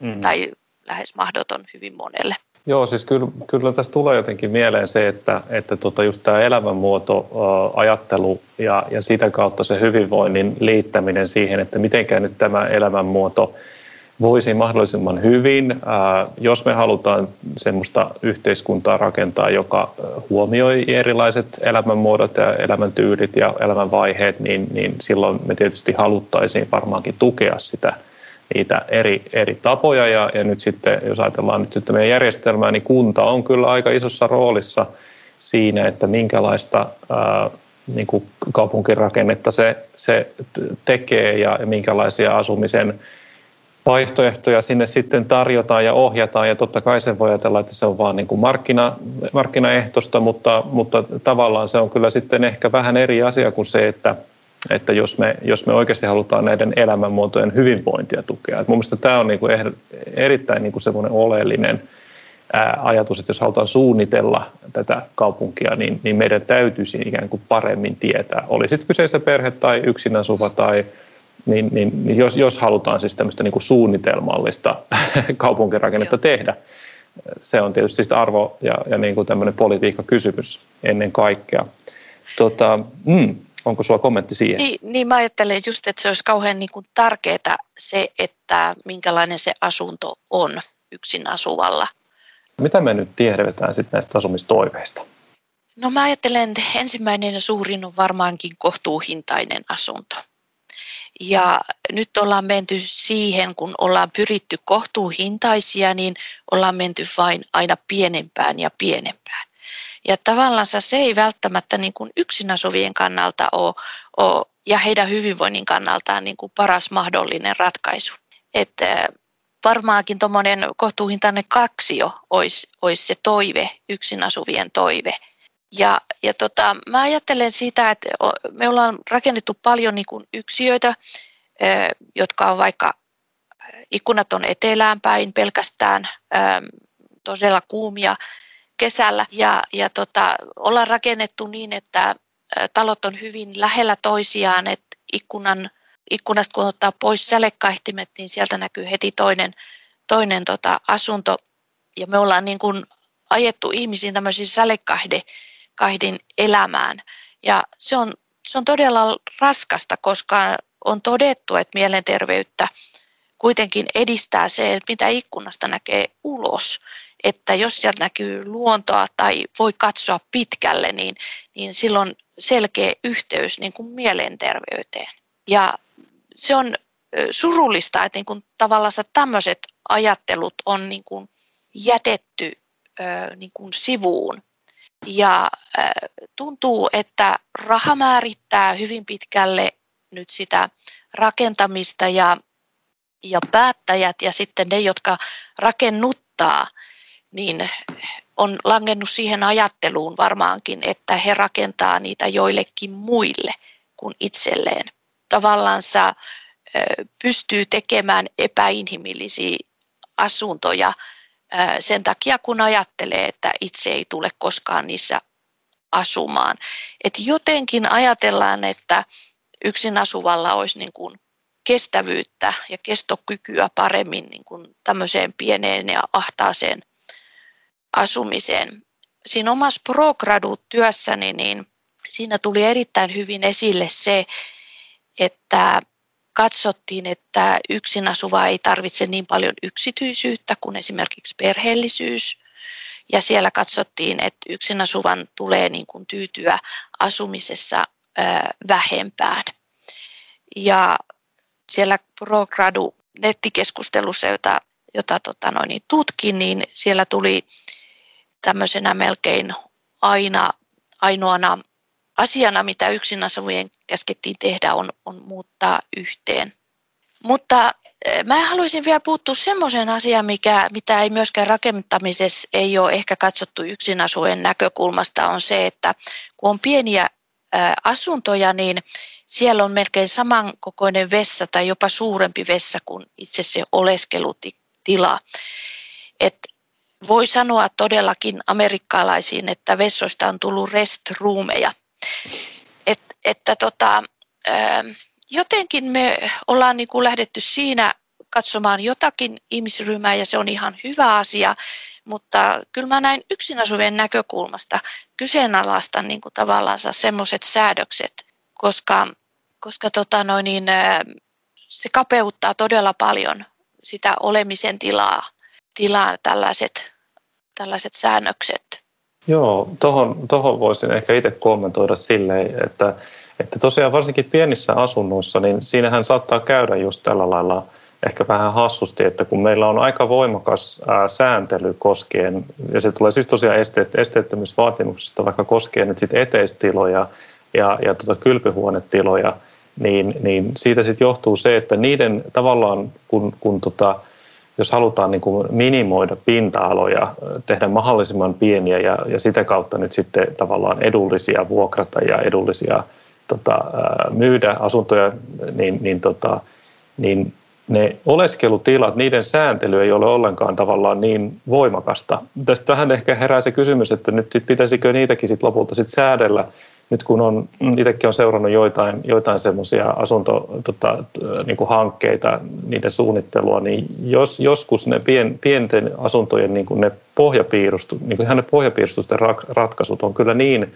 mm. tai lähes mahdoton hyvin monelle. Joo, siis kyllä, kyllä tässä tulee jotenkin mieleen se, että, että tota just tämä elämänmuoto, ajattelu ja, ja sitä kautta se hyvinvoinnin liittäminen siihen, että mitenkään nyt tämä elämänmuoto voisi mahdollisimman hyvin, jos me halutaan semmoista yhteiskuntaa rakentaa, joka huomioi erilaiset elämänmuodot ja elämäntyylit ja elämänvaiheet, niin, niin silloin me tietysti haluttaisiin varmaankin tukea sitä – niitä eri, eri tapoja. Ja, ja nyt sitten, jos ajatellaan nyt sitten meidän järjestelmää, niin kunta on kyllä aika isossa roolissa siinä, että minkälaista ää, niin kuin kaupunkirakennetta se, se tekee ja, ja minkälaisia asumisen vaihtoehtoja sinne sitten tarjotaan ja ohjataan. Ja totta kai se voi ajatella, että se on vain niin kuin markkina, markkinaehtoista, mutta, mutta tavallaan se on kyllä sitten ehkä vähän eri asia kuin se, että, että jos me, jos me oikeasti halutaan näiden elämänmuotojen hyvinvointia tukea. Et mun mielestä tämä on niinku erittäin niinku semmoinen oleellinen ajatus, että jos halutaan suunnitella tätä kaupunkia, niin, niin meidän täytyisi ikään kuin paremmin tietää, oli sitten kyseessä perhe tai yksin asuva tai niin, niin, niin jos, jos halutaan siis tämmöistä niin kuin suunnitelmallista <laughs> kaupunkirakennetta Joo. tehdä, se on tietysti arvo ja, ja niin kuin tämmöinen politiikkakysymys ennen kaikkea. Tota, mm, Onko sulla kommentti siihen? Niin, niin mä ajattelen just, että se olisi kauhean niin kuin tärkeää se, että minkälainen se asunto on yksin asuvalla. Mitä me nyt tiedetään sitten näistä asumistoiveista? No mä ajattelen, että ensimmäinen ja suurin on varmaankin kohtuuhintainen asunto. Ja nyt ollaan menty siihen, kun ollaan pyritty kohtuuhintaisia, niin ollaan menty vain aina pienempään ja pienempään. Ja tavallaan se ei välttämättä niin kuin yksin asuvien kannalta ole, ole ja heidän hyvinvoinnin kannaltaan niin kuin paras mahdollinen ratkaisu. Että varmaankin tuommoinen kohtuuhintainen kaksio olisi, olisi se toive, yksin asuvien toive. Ja, ja tota, mä ajattelen sitä, että me ollaan rakennettu paljon niin kuin yksiöitä, jotka on vaikka ikkunat on etelään päin pelkästään, todella kuumia kesällä. Ja, ja tota, ollaan rakennettu niin, että talot on hyvin lähellä toisiaan, että ikkunan, ikkunasta kun ottaa pois sälekaihtimet, niin sieltä näkyy heti toinen, toinen tota, asunto. Ja me ollaan niin kuin ajettu ihmisiin tämmöisiin sälekahdin elämään ja se on, se on todella raskasta, koska on todettu, että mielenterveyttä kuitenkin edistää se, että mitä ikkunasta näkee ulos että jos sieltä näkyy luontoa tai voi katsoa pitkälle, niin, niin silloin selkeä yhteys niin kuin mielenterveyteen. Ja se on surullista, että niin kuin tavallaan tämmöiset ajattelut on niin kuin jätetty niin kuin sivuun. Ja tuntuu, että raha määrittää hyvin pitkälle nyt sitä rakentamista ja, ja päättäjät ja sitten ne, jotka rakennuttaa, niin on langennut siihen ajatteluun varmaankin, että he rakentaa niitä joillekin muille kuin itselleen. Tavallansa pystyy tekemään epäinhimillisiä asuntoja sen takia, kun ajattelee, että itse ei tule koskaan niissä asumaan. Et jotenkin ajatellaan, että yksin asuvalla olisi niin kuin kestävyyttä ja kestokykyä paremmin niin kuin tämmöiseen pieneen ja ahtaaseen asumiseen. Siinä omassa progradu-työssäni, niin siinä tuli erittäin hyvin esille se, että katsottiin, että yksin asuva ei tarvitse niin paljon yksityisyyttä kuin esimerkiksi perheellisyys. Ja siellä katsottiin, että yksin asuvan tulee niin kuin tyytyä asumisessa vähempään. Ja siellä ProGradu nettikeskustelussa, jota, jota tota noin, niin tutkin, niin siellä tuli tämmöisenä melkein aina ainoana asiana, mitä yksin asuvien käskettiin tehdä, on, on muuttaa yhteen. Mutta eh, mä haluaisin vielä puuttua semmoiseen asiaan, mikä, mitä ei myöskään rakentamisessa ei ole ehkä katsottu yksin asuvien näkökulmasta, on se, että kun on pieniä asuntoja, niin siellä on melkein samankokoinen vessa tai jopa suurempi vessa kuin itse se oleskelutila. Et voi sanoa todellakin amerikkalaisiin, että vessoista on tullut restroomeja. Et, että tota, jotenkin me ollaan niin kuin lähdetty siinä katsomaan jotakin ihmisryhmää ja se on ihan hyvä asia, mutta kyllä mä näin yksin asuvien näkökulmasta kyseenalaista niin kuin tavallaan semmoiset säädökset, koska, koska tota noin, niin, se kapeuttaa todella paljon sitä olemisen tilaa, tilaa tällaiset, tällaiset säännökset. Joo, tohon, tohon voisin ehkä itse kommentoida silleen, että, että tosiaan varsinkin pienissä asunnoissa, niin siinähän saattaa käydä just tällä lailla – ehkä vähän hassusti, että kun meillä on aika voimakas ää, sääntely koskien, ja se tulee siis tosiaan esteet, esteettömyysvaatimuksista, vaikka koskien nyt sitten eteistiloja ja, ja tota kylpyhuonetiloja, niin, niin siitä sitten johtuu se, että niiden tavallaan, kun, kun tota, jos halutaan niin kuin minimoida pinta-aloja, tehdä mahdollisimman pieniä ja, ja sitä kautta nyt sitten tavallaan edullisia vuokrata ja edullisia tota, myydä asuntoja, niin, niin, tota, niin ne oleskelutilat, niiden sääntely ei ole ollenkaan tavallaan niin voimakasta. Tästä vähän ehkä herää se kysymys, että nyt sit pitäisikö niitäkin sit lopulta sit säädellä, nyt kun on, itsekin on seurannut joitain, joitain semmoisia asuntohankkeita, tota, niin niiden suunnittelua, niin jos, joskus ne pien, pienten asuntojen niin kuin ne pohjapiirustu, niin kuin ne pohjapiirustusten ratkaisut on kyllä niin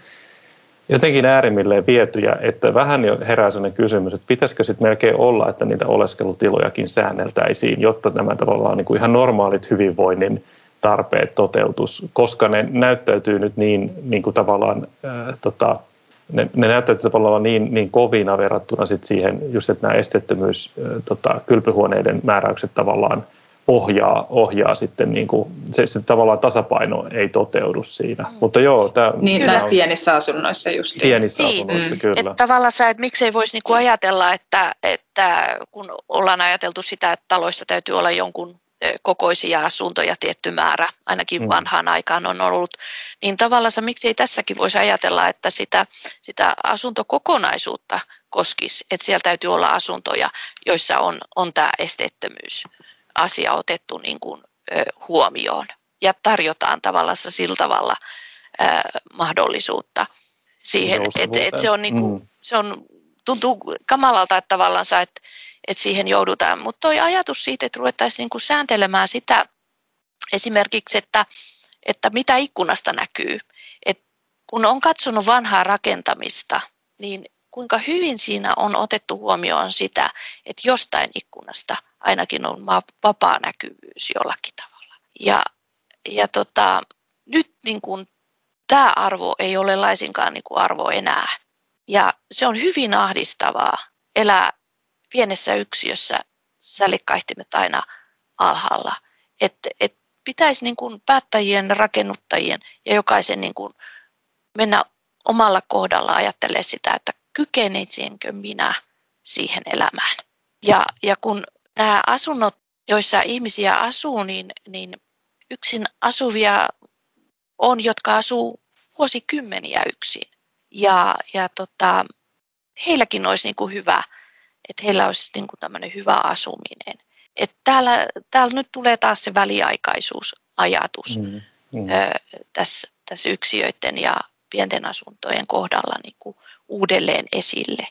jotenkin äärimmilleen vietyjä, että vähän jo herää sellainen kysymys, että pitäisikö sitten melkein olla, että niitä oleskelutilojakin säänneltäisiin, jotta nämä tavallaan niin kuin ihan normaalit hyvinvoinnin tarpeet toteutus, koska ne näyttäytyy nyt niin, niin kuin tavallaan, ää, tota, ne, ne näyttäytyy tavallaan niin, niin kovina verrattuna sit siihen, just että nämä esteettömyys, tota, kylpyhuoneiden määräykset tavallaan – ohjaa, ohjaa sitten, niin kuin, se, se tavallaan tasapaino ei toteudu siinä. Mm. Mutta joo, tämä... Niin, näissä pienissä asunnoissa just. Pienissä niin, asunnoissa, mm. kyllä. Että tavallaan sä, että miksei voisi niinku ajatella, että, että kun ollaan ajateltu sitä, että taloissa täytyy olla jonkun kokoisia asuntoja tietty määrä, ainakin mm. vanhaan aikaan on ollut, niin tavallaan miksei tässäkin voisi ajatella, että sitä, sitä asuntokokonaisuutta koskisi, että siellä täytyy olla asuntoja, joissa on, on tämä esteettömyys asia otettu niin kuin, huomioon ja tarjotaan tavallaan sillä tavalla mahdollisuutta siihen, että et se on, niin kuin, mm. se on tuntuu kamalalta, että tavallaan että, että siihen joudutaan. Mutta tuo ajatus siitä, että ruvettaisiin niin kuin sääntelemään sitä esimerkiksi, että, että mitä ikkunasta näkyy. Et kun on katsonut vanhaa rakentamista, niin kuinka hyvin siinä on otettu huomioon sitä, että jostain ikkunasta ainakin on vapaa näkyvyys jollakin tavalla. Ja, ja tota, nyt niin kuin, tämä arvo ei ole laisinkaan niin arvo enää. Ja se on hyvin ahdistavaa elää pienessä yksiössä sälikaihtimet aina alhaalla. Että et pitäisi niin kuin päättäjien, rakennuttajien ja jokaisen niin kuin mennä omalla kohdalla ajattelee sitä, että kykenisinkö minä siihen elämään. Ja, ja kun nämä asunnot, joissa ihmisiä asuu, niin, niin yksin asuvia on, jotka asuu vuosikymmeniä yksin. Ja, ja tota, heilläkin olisi niin kuin hyvä, että heillä olisi niin kuin tämmöinen hyvä asuminen. Et täällä, täällä nyt tulee taas se väliaikaisuusajatus mm, mm. Ö, tässä, tässä yksiöiden ja pienten asuntojen kohdalla niin kuin uudelleen esille.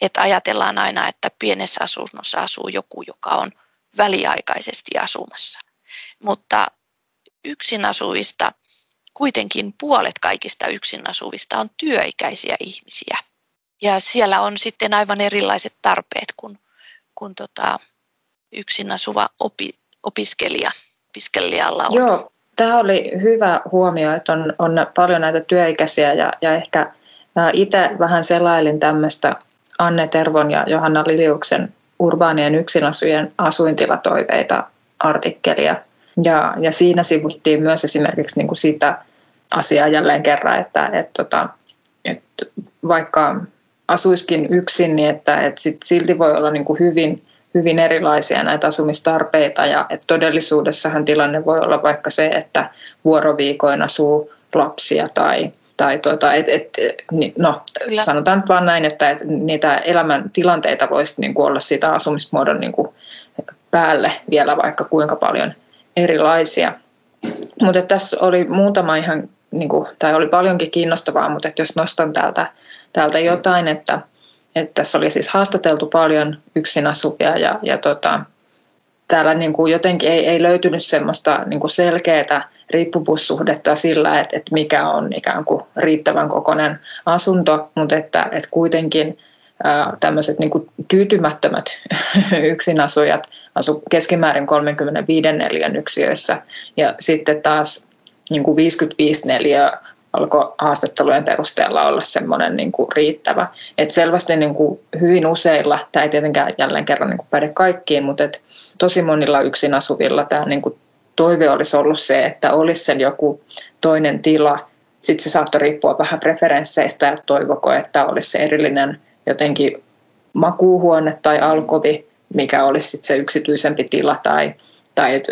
Että ajatellaan aina, että pienessä asunnossa asuu joku, joka on väliaikaisesti asumassa. Mutta yksin asuvista, kuitenkin puolet kaikista yksin asuvista on työikäisiä ihmisiä. Ja siellä on sitten aivan erilaiset tarpeet kuin, kuin tota, yksin asuva opi, opiskelija, opiskelijalla on. Joo, tämä oli hyvä huomio, että on, on paljon näitä työikäisiä ja, ja ehkä itse vähän selailin tämmöistä Anne Tervon ja Johanna Liliuksen urbaanien yksinasujen asuintilatoiveita artikkelia. Ja, ja siinä sivuttiin myös esimerkiksi niin kuin sitä asiaa jälleen kerran, että, että, tota, että, että vaikka asuiskin yksin, niin että, että sit silti voi olla niin kuin hyvin, hyvin erilaisia näitä asumistarpeita ja että todellisuudessahan tilanne voi olla vaikka se, että vuoroviikoin asuu lapsia tai, tai tuota, et, et, no, sanotaan nyt vaan näin, että et niitä elämän tilanteita voisi niin kuin olla siitä asumismuodon niin kuin päälle vielä vaikka kuinka paljon erilaisia. Mutta tässä oli muutama ihan, niin kuin, tai oli paljonkin kiinnostavaa, mutta jos nostan täältä, täältä jotain, että, että tässä oli siis haastateltu paljon yksin asuvia ja, ja tota, täällä niin kuin jotenkin ei, ei löytynyt semmoista niin kuin selkeää riippuvuussuhdetta sillä, että, että mikä on ikään kuin riittävän kokoinen asunto, mutta että, että kuitenkin tämmöiset niin kuin tyytymättömät <laughs> yksinasujat asu keskimäärin 35 neliön yksiöissä. Ja sitten taas niin kuin 55 neliöä alkoi haastattelujen perusteella olla semmoinen niin kuin riittävä. Et selvästi niin kuin hyvin useilla, tämä ei tietenkään jälleen kerran niin kuin päde kaikkiin, mutta et tosi monilla yksin asuvilla tämä niin kuin toive olisi ollut se, että olisi sen joku toinen tila. Sitten se saattoi riippua vähän preferensseistä ja toivoko, että olisi se erillinen jotenkin makuuhuone tai alkovi, mikä olisi sitten se yksityisempi tila tai, tai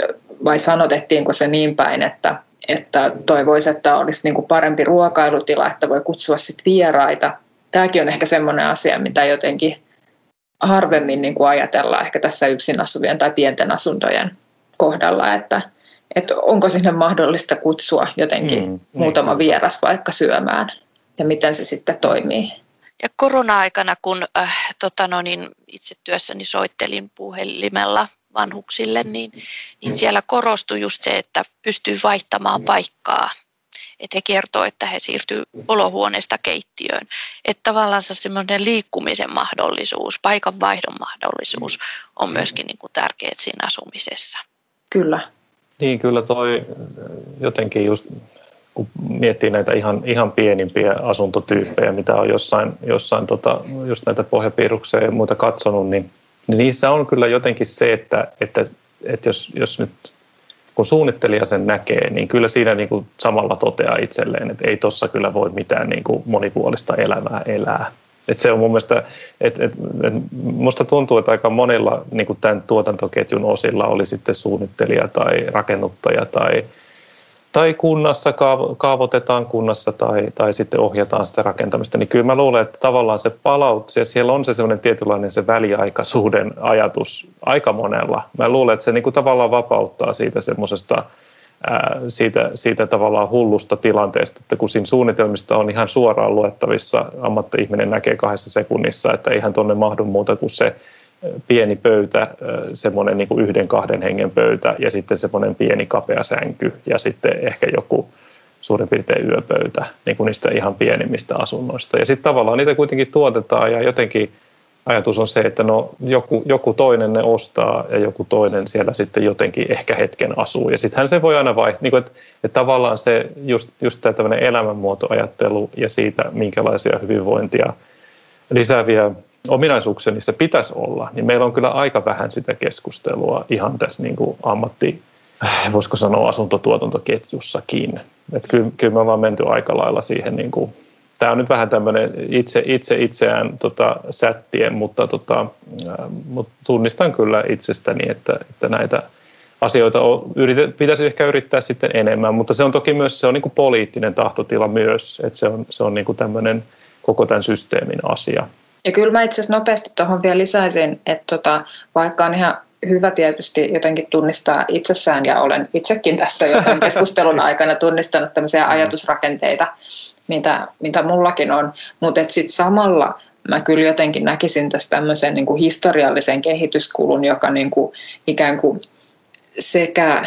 vai sanotettiinko se niin päin, että, että toivoisi, että olisi niin kuin parempi ruokailutila, että voi kutsua sitten vieraita. Tämäkin on ehkä semmoinen asia, mitä jotenkin harvemmin niin kuin ajatellaan ehkä tässä yksin asuvien tai pienten asuntojen kohdalla, että, että onko sinne mahdollista kutsua jotenkin mm, muutama niin. vieras vaikka syömään ja miten se sitten toimii. Ja korona-aikana, kun äh, tota no, niin itse työssäni soittelin puhelimella vanhuksille, niin, niin siellä korostui just se, että pystyy vaihtamaan paikkaa. Että he kertoo, että he siirtyy olohuoneesta keittiöön. Että tavallaan se semmoinen liikkumisen mahdollisuus, paikan vaihdon mahdollisuus on myöskin niin kuin tärkeät siinä asumisessa. Kyllä. Niin, kyllä toi jotenkin just kun miettii näitä ihan, ihan pienimpiä asuntotyyppejä, mitä on jossain, jossain tota, just näitä pohjapiirruksia ja muita katsonut, niin, niin niissä on kyllä jotenkin se, että, että, että jos, jos nyt kun suunnittelija sen näkee, niin kyllä siinä niin kuin samalla toteaa itselleen, että ei tuossa kyllä voi mitään niin kuin monipuolista elämää elää. Et se on mun mielestä, et, et, et musta tuntuu, että aika monilla niin kuin tämän tuotantoketjun osilla oli sitten suunnittelija tai rakennuttaja tai tai kunnassa kaavoitetaan kunnassa tai, tai sitten ohjataan sitä rakentamista, niin kyllä mä luulen, että tavallaan se palaut, siellä on se semmoinen tietynlainen se väliaikaisuuden ajatus aika monella. Mä luulen, että se niin kuin tavallaan vapauttaa siitä semmoisesta siitä, siitä tavallaan hullusta tilanteesta, että kun siinä suunnitelmista on ihan suoraan luettavissa, ammatti-ihminen näkee kahdessa sekunnissa, että eihän tuonne mahdu muuta kuin se pieni pöytä, semmoinen niin kuin yhden kahden hengen pöytä ja sitten semmoinen pieni kapea sänky ja sitten ehkä joku suurin piirtein yöpöytä niin kuin niistä ihan pienimmistä asunnoista. Ja sitten tavallaan niitä kuitenkin tuotetaan ja jotenkin ajatus on se, että no joku, joku toinen ne ostaa ja joku toinen siellä sitten jotenkin ehkä hetken asuu. Ja sittenhän se voi aina vaihtaa, niin että, että tavallaan se just, just tämä tämmöinen elämänmuotoajattelu ja siitä, minkälaisia hyvinvointia lisääviä ominaisuuksia niissä pitäisi olla, niin meillä on kyllä aika vähän sitä keskustelua ihan tässä niin kuin ammatti, voisiko sanoa asuntotuotantoketjussakin. Että kyllä, kyllä me ollaan menty aika lailla siihen, niin kuin, tämä on nyt vähän tämmöinen itse, itse itseään tota, sättien, mutta, tota, mutta tunnistan kyllä itsestäni, että, että näitä asioita on, yritet, pitäisi ehkä yrittää sitten enemmän, mutta se on toki myös se on niin kuin poliittinen tahtotila myös, että se on, se on niin kuin tämmöinen koko tämän systeemin asia. Ja kyllä mä itse asiassa nopeasti tuohon vielä lisäisin, että tota, vaikka on ihan hyvä tietysti jotenkin tunnistaa itsessään, ja olen itsekin tässä jo tämän keskustelun <laughs> aikana tunnistanut tämmöisiä mm. ajatusrakenteita, mitä, mitä mullakin on, mutta sitten samalla mä kyllä jotenkin näkisin tästä tämmöisen niin kuin historiallisen kehityskulun, joka niin kuin ikään kuin sekä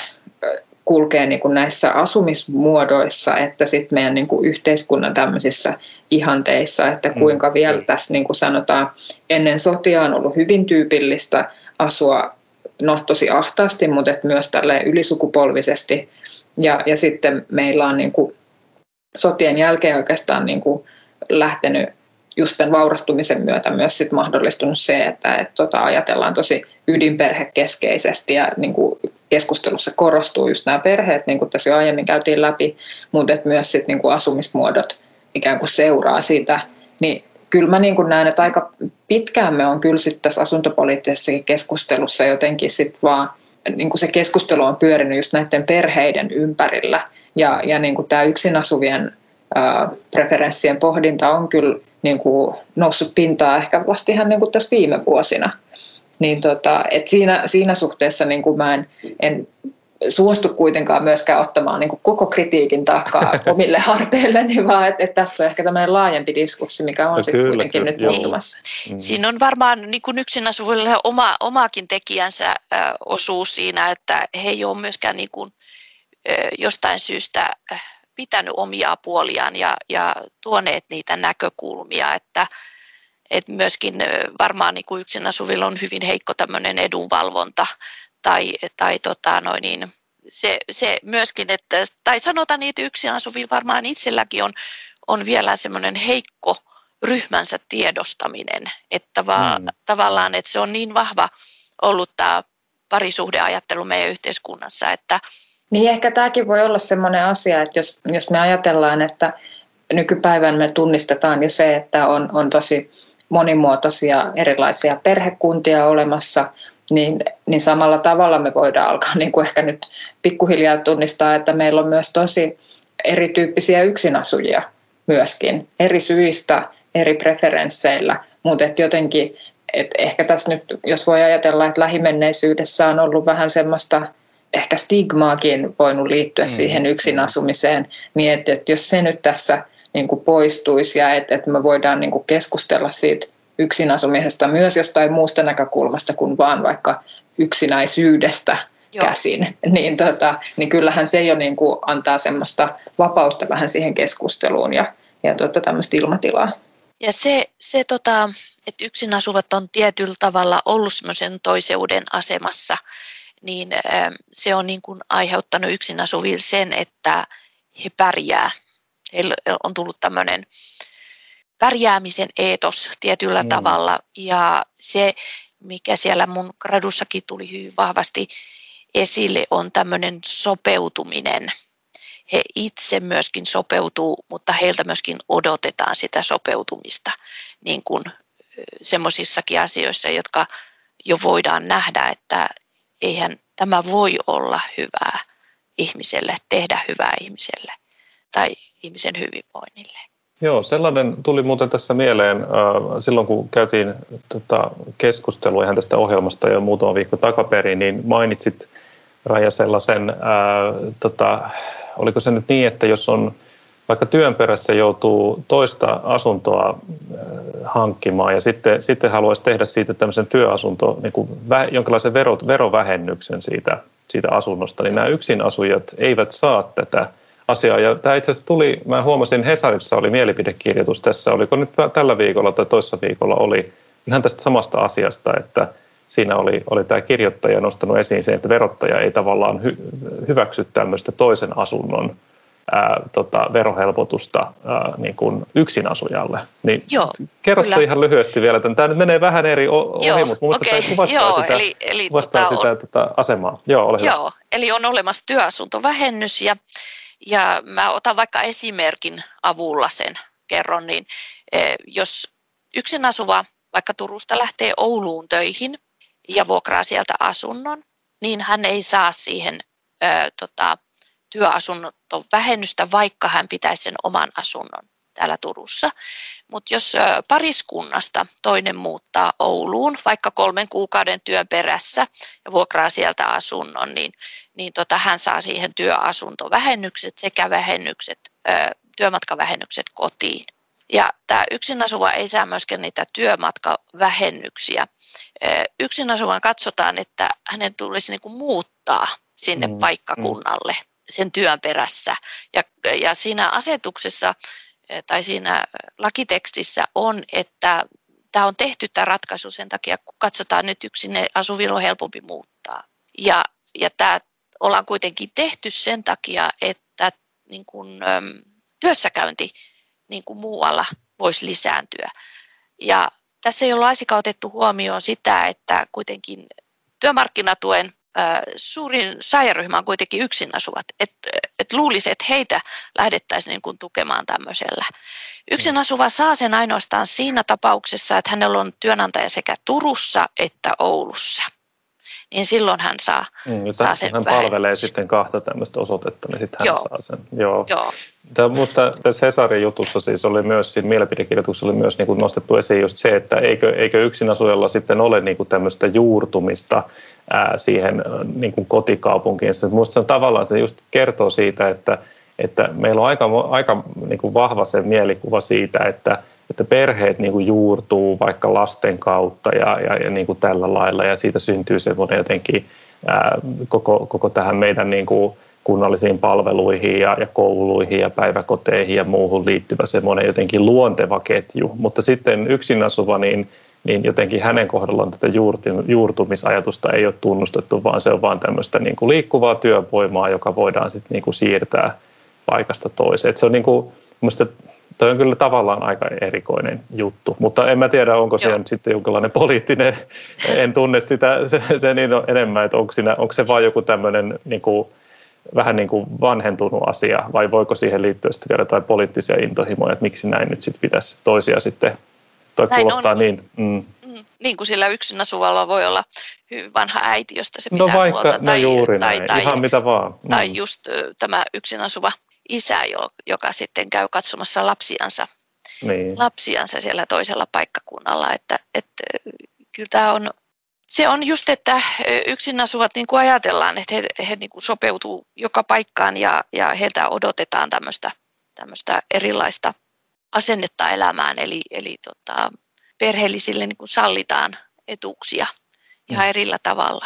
kulkee niin kuin näissä asumismuodoissa, että sitten meidän niin kuin yhteiskunnan tämmöisissä ihanteissa, että mm. kuinka vielä tässä niin kuin sanotaan, ennen sotia on ollut hyvin tyypillistä asua no, tosi ahtaasti, mutta et myös tälle ylisukupolvisesti. Ja, ja sitten meillä on niin kuin sotien jälkeen oikeastaan niin kuin lähtenyt just tämän vaurastumisen myötä myös sit mahdollistunut se, että et tota, ajatellaan tosi ydinperhekeskeisesti ja niin kuin keskustelussa korostuu just nämä perheet, niin kuin tässä jo aiemmin käytiin läpi, mutta et myös sit niin kuin asumismuodot ikään kuin seuraa siitä, niin kyllä mä niin kuin näen, että aika pitkään me on kyllä sitten tässä asuntopoliittisessakin keskustelussa jotenkin sitten vaan, niin kuin se keskustelu on pyörinyt just näiden perheiden ympärillä. Ja, ja niin kuin tämä yksin asuvien ää, preferenssien pohdinta on kyllä niin kuin noussut pintaa ehkä vasta ihan niin kuin tässä viime vuosina. Niin tota, et siinä, siinä suhteessa niin kuin mä en, en suostu kuitenkaan myöskään ottamaan niin kuin koko kritiikin taakkaa <laughs> omille harteille, niin vaan että, että tässä on ehkä tämmöinen laajempi diskurssi, mikä on sitten kuitenkin kyllä, nyt muuttumassa. Mm. Siinä on varmaan niin kuin yksin asuville oma, omaakin tekijänsä ö, osuus siinä, että he ei ole myöskään niin kuin, ö, jostain syystä pitänyt omia puoliaan ja, ja tuoneet niitä näkökulmia, että, että myöskin varmaan niin kuin yksin asuvilla on hyvin heikko tämmöinen edunvalvonta tai, tai tota noin niin, se, se myöskin, että, tai sanotaan että yksin asuvilla varmaan itselläkin on, on vielä semmoinen heikko ryhmänsä tiedostaminen, että va, mm. tavallaan, että se on niin vahva ollut tämä parisuhdeajattelu meidän yhteiskunnassa, että, niin ehkä tämäkin voi olla sellainen asia, että jos, jos me ajatellaan, että nykypäivän me tunnistetaan jo se, että on, on tosi monimuotoisia erilaisia perhekuntia olemassa, niin, niin samalla tavalla me voidaan alkaa niin kuin ehkä nyt pikkuhiljaa tunnistaa, että meillä on myös tosi erityyppisiä yksinasujia myöskin, eri syistä, eri preferensseillä, mutta et jotenkin, et ehkä tässä nyt, jos voi ajatella, että lähimenneisyydessä on ollut vähän semmoista ehkä stigmaakin voinut liittyä mm. siihen yksin asumiseen, niin että, että jos se nyt tässä niin kuin poistuisi ja että, että me voidaan niin kuin keskustella siitä yksin asumisesta myös jostain muusta näkökulmasta kuin vaan vaikka yksinäisyydestä Joo. käsin, niin, tota, niin kyllähän se jo niin kuin antaa semmoista vapautta vähän siihen keskusteluun ja, ja tota, tämmöistä ilmatilaa. Ja se, se tota, että yksin asuvat on tietyllä tavalla ollut semmoisen toiseuden asemassa, niin ähm, se on niin kuin aiheuttanut yksin asuville sen, että he pärjää. Heillä on tullut tämmöinen pärjäämisen eetos tietyllä mm. tavalla ja se, mikä siellä mun gradussakin tuli hyvin vahvasti esille, on tämmöinen sopeutuminen. He itse myöskin sopeutuu, mutta heiltä myöskin odotetaan sitä sopeutumista niin kuin semmoisissakin asioissa, jotka jo voidaan nähdä, että eihän tämä voi olla hyvää ihmiselle, tehdä hyvää ihmiselle tai ihmisen hyvinvoinnille. Joo, sellainen tuli muuten tässä mieleen äh, silloin, kun käytiin tota, keskustelua ihan tästä ohjelmasta jo muutama viikko takaperin, niin mainitsit Raja sellaisen, äh, tota, oliko se nyt niin, että jos on vaikka työn perässä joutuu toista asuntoa äh, hankkimaan ja sitten, sitten haluaisi tehdä siitä tämmöisen työasunto, niin kuin vä, jonkinlaisen vero, verovähennyksen siitä, siitä asunnosta, niin nämä yksinasujat eivät saa tätä asiaa. Ja tämä itse asiassa tuli, mä huomasin Hesarissa oli mielipidekirjoitus tässä, oliko nyt tällä viikolla tai toissa viikolla oli ihan tästä samasta asiasta, että siinä oli, oli tämä kirjoittaja nostanut esiin sen, että verottaja ei tavallaan hy, hyväksy tämmöistä toisen asunnon ää, tota, verohelpotusta ää, niin kuin yksinasujalle. Niin Joo, kerrotko ihan lyhyesti vielä, että tämä nyt menee vähän eri ohi, Joo, mutta mun okay. tämä kuvastaa Joo, sitä, eli, eli kuvastaa tota, sitä on, tota, asemaa. Joo, ole Joo, hyvä. eli on olemassa työasuntovähennys ja, ja mä otan vaikka esimerkin avulla sen kerron, niin e, jos yksin asuva vaikka Turusta lähtee Ouluun töihin ja vuokraa sieltä asunnon, niin hän ei saa siihen ö, tota, työasunnon vähennystä, vaikka hän pitäisi sen oman asunnon täällä Turussa. Mutta jos pariskunnasta toinen muuttaa Ouluun vaikka kolmen kuukauden työn perässä ja vuokraa sieltä asunnon, niin, niin tota, hän saa siihen työasuntovähennykset sekä vähennykset, työmatkavähennykset kotiin. Ja tämä yksin asuva ei saa myöskään niitä työmatkavähennyksiä. Yksin asuvan katsotaan, että hänen tulisi niinku muuttaa sinne mm, paikkakunnalle sen työn perässä. Ja, ja siinä asetuksessa tai siinä lakitekstissä on, että tämä on tehty tämä ratkaisu sen takia, kun katsotaan nyt yksin asuvilla on helpompi muuttaa. Ja, ja tämä ollaan kuitenkin tehty sen takia, että niin kun, työssäkäynti niin kuin muualla voisi lisääntyä. Ja tässä ei ole laisinkaan otettu huomioon sitä, että kuitenkin työmarkkinatuen suurin saajaryhmä on kuitenkin yksin asuvat. että et luulisi, että heitä lähdettäisiin niin kuin tukemaan tämmöisellä. Yksin asuva saa sen ainoastaan siinä tapauksessa, että hänellä on työnantaja sekä Turussa että Oulussa niin silloin hän saa, mm, saa sen Hän vähennys. palvelee sitten kahta tämmöistä osoitetta, niin sitten hän Joo. saa sen. Joo. Joo. Tämä, musta tässä Hesarin jutussa siis oli myös, siinä mielipidekirjoituksessa oli myös niin kuin nostettu esiin just se, että eikö, eikö yksin asujalla sitten ole niin kuin tämmöistä juurtumista ää, siihen niin kuin kotikaupunkiin. Minusta se on tavallaan, se just kertoo siitä, että, että meillä on aika, aika niin kuin vahva se mielikuva siitä, että, että perheet niin kuin juurtuu vaikka lasten kautta ja, ja, ja niin kuin tällä lailla ja siitä syntyy semmoinen jotenkin ää, koko, koko tähän meidän niin kuin kunnallisiin palveluihin ja, ja kouluihin ja päiväkoteihin ja muuhun liittyvä semmoinen jotenkin luonteva ketju. Mutta sitten yksin asuva, niin, niin jotenkin hänen kohdallaan tätä juurtumisajatusta ei ole tunnustettu, vaan se on vaan tämmöistä niin kuin liikkuvaa työvoimaa, joka voidaan sitten niin kuin siirtää paikasta toiseen. Et se on niin kuin, Toi on kyllä tavallaan aika erikoinen juttu, mutta en mä tiedä, onko se nyt sitten jonkinlainen poliittinen, en tunne sitä se, se niin enemmän, että onko, siinä, onko se vain joku tämmöinen niin kuin, vähän niin kuin vanhentunut asia, vai voiko siihen liittyä sitten vielä jotain poliittisia intohimoja, että miksi näin nyt sitten pitäisi toisia sitten, toi Näin kuulostaa on. niin. Mm. Mm, Niin kuin sillä yksin asuvalla voi olla hyvin vanha äiti, josta se No pitää vaikka, huolta, no tai, juuri tai, näin, tai, ihan mitä vaan. Mm. tai just tämä yksin asuva isä, jo- joka sitten käy katsomassa lapsiansa, niin. lapsiansa siellä toisella paikkakunnalla. Että, että kyllä tämä on, se on just, että yksin asuvat niin kuin ajatellaan, että he, he niin kuin sopeutuu joka paikkaan ja, ja heiltä odotetaan tämmöistä, tämmöistä erilaista asennetta elämään, eli, eli tota, perheellisille niin kuin sallitaan etuuksia ihan Mm. erillä tavalla.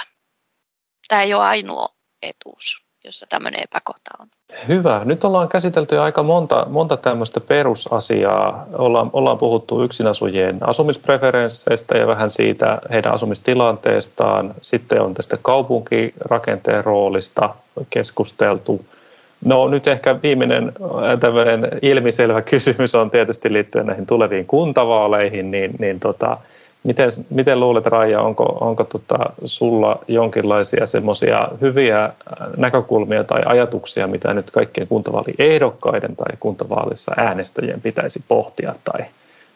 Tämä ei ole ainoa etuus, jossa tämmöinen epäkohta on. Hyvä. Nyt ollaan käsitelty aika monta, monta tämmöistä perusasiaa. Ollaan, ollaan puhuttu yksinasujien asumispreferensseistä ja vähän siitä heidän asumistilanteestaan. Sitten on tästä kaupunkirakenteen roolista keskusteltu. No nyt ehkä viimeinen äh, tämmöinen ilmiselvä kysymys on tietysti liittyen näihin tuleviin kuntavaaleihin, niin, niin tota, miten, miten luulet Raija, onko, onko tota, sulla jonkinlaisia semmoisia hyviä äh, näkökulmia tai ajatuksia, mitä nyt kaikkien kuntavaaliehdokkaiden tai kuntavaalissa äänestäjien pitäisi pohtia tai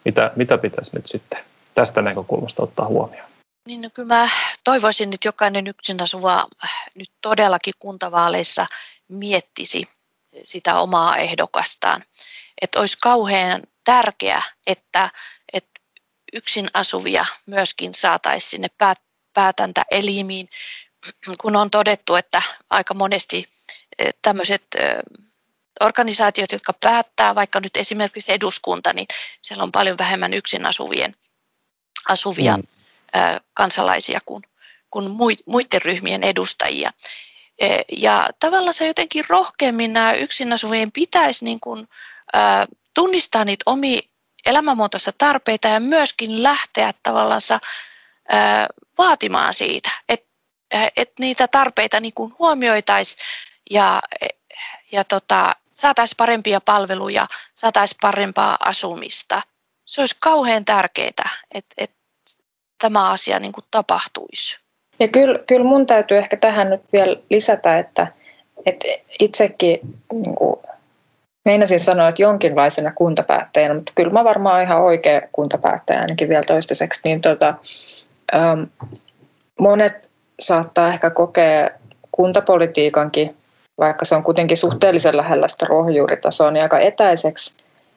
mitä, mitä pitäisi nyt sitten tästä näkökulmasta ottaa huomioon? Niin no kyllä mä toivoisin, että jokainen yksin asuva nyt todellakin kuntavaaleissa miettisi sitä omaa ehdokastaan. Että olisi kauhean tärkeää, että, että yksin asuvia myöskin saataisiin sinne päät, päätäntäelimiin, <clears throat> kun on todettu, että aika monesti eh, tämmöiset eh, organisaatiot, jotka päättää, vaikka nyt esimerkiksi eduskunta, niin siellä on paljon vähemmän yksin asuvien, asuvia Mm. ö, kansalaisia kuin, kuin mui- muiden ryhmien edustajia. Ja tavallaan se jotenkin rohkeammin nämä yksin asuvien pitäisi niin kuin, tunnistaa niitä omia elämänmuotoisia tarpeita ja myöskin lähteä tavallaan vaatimaan siitä, että et niitä tarpeita niin kuin huomioitaisiin ja, ja tota, saataisiin parempia palveluja, saataisiin parempaa asumista. Se olisi kauhean tärkeää, että, että tämä asia niin kuin tapahtuisi. Ja kyllä, kyllä mun täytyy ehkä tähän nyt vielä lisätä, että, että itsekin niin kuin, meinasin sanoa, että jonkinlaisena kuntapäättäjänä, mutta kyllä mä varmaan ihan oikea kuntapäättäjä ainakin vielä toistaiseksi, niin tota, ähm, monet saattaa ehkä kokea kuntapolitiikankin, vaikka se on kuitenkin suhteellisen lähellä sitä ruohonjuuritasoa, niin aika etäiseksi.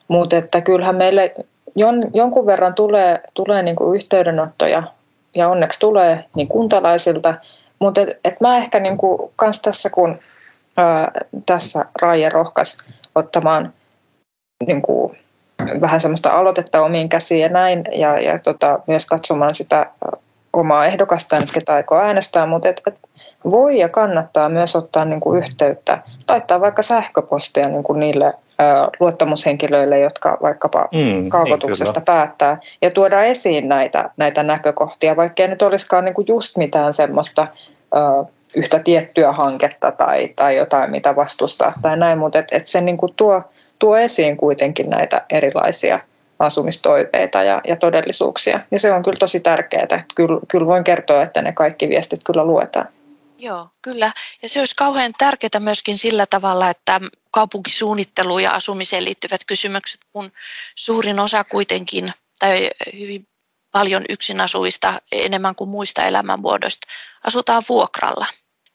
Mutta että kyllähän meille jon, jonkun verran tulee, tulee niin kuin yhteydenottoja, ja onneksi tulee niin kuntalaisilta, mutta et, et mä ehkä niin kans tässä, kun ää, tässä Raija rohkas ottamaan niin kuin, vähän semmoista aloitetta omiin käsiin ja näin, ja, ja tota, myös katsomaan sitä omaa ehdokastaan, ketä aikoo äänestää, mutta et, et voi ja kannattaa myös ottaa niin kuin yhteyttä, laittaa vaikka sähköpostia niin kuin niille ä, luottamushenkilöille, jotka vaikkapa mm, niin kaavoituksesta niin päättää, ja tuoda esiin näitä, näitä näkökohtia, vaikka ei nyt olisikaan niin kuin just mitään semmoista yhtä tiettyä hanketta tai, tai jotain, mitä vastustaa tai näin, mutta et, et se niin kuin tuo, tuo esiin kuitenkin näitä erilaisia asumistoiveita ja, ja todellisuuksia. Ja se on kyllä tosi tärkeää. Kyllä, kyllä voin kertoa, että ne kaikki viestit kyllä luetaan. Joo, kyllä. Ja se olisi kauhean tärkeää myöskin sillä tavalla, että kaupunkisuunnittelu ja asumiseen liittyvät kysymykset, kun suurin osa kuitenkin, tai hyvin paljon yksin asuvista enemmän kuin muista elämänmuodoista, asutaan vuokralla,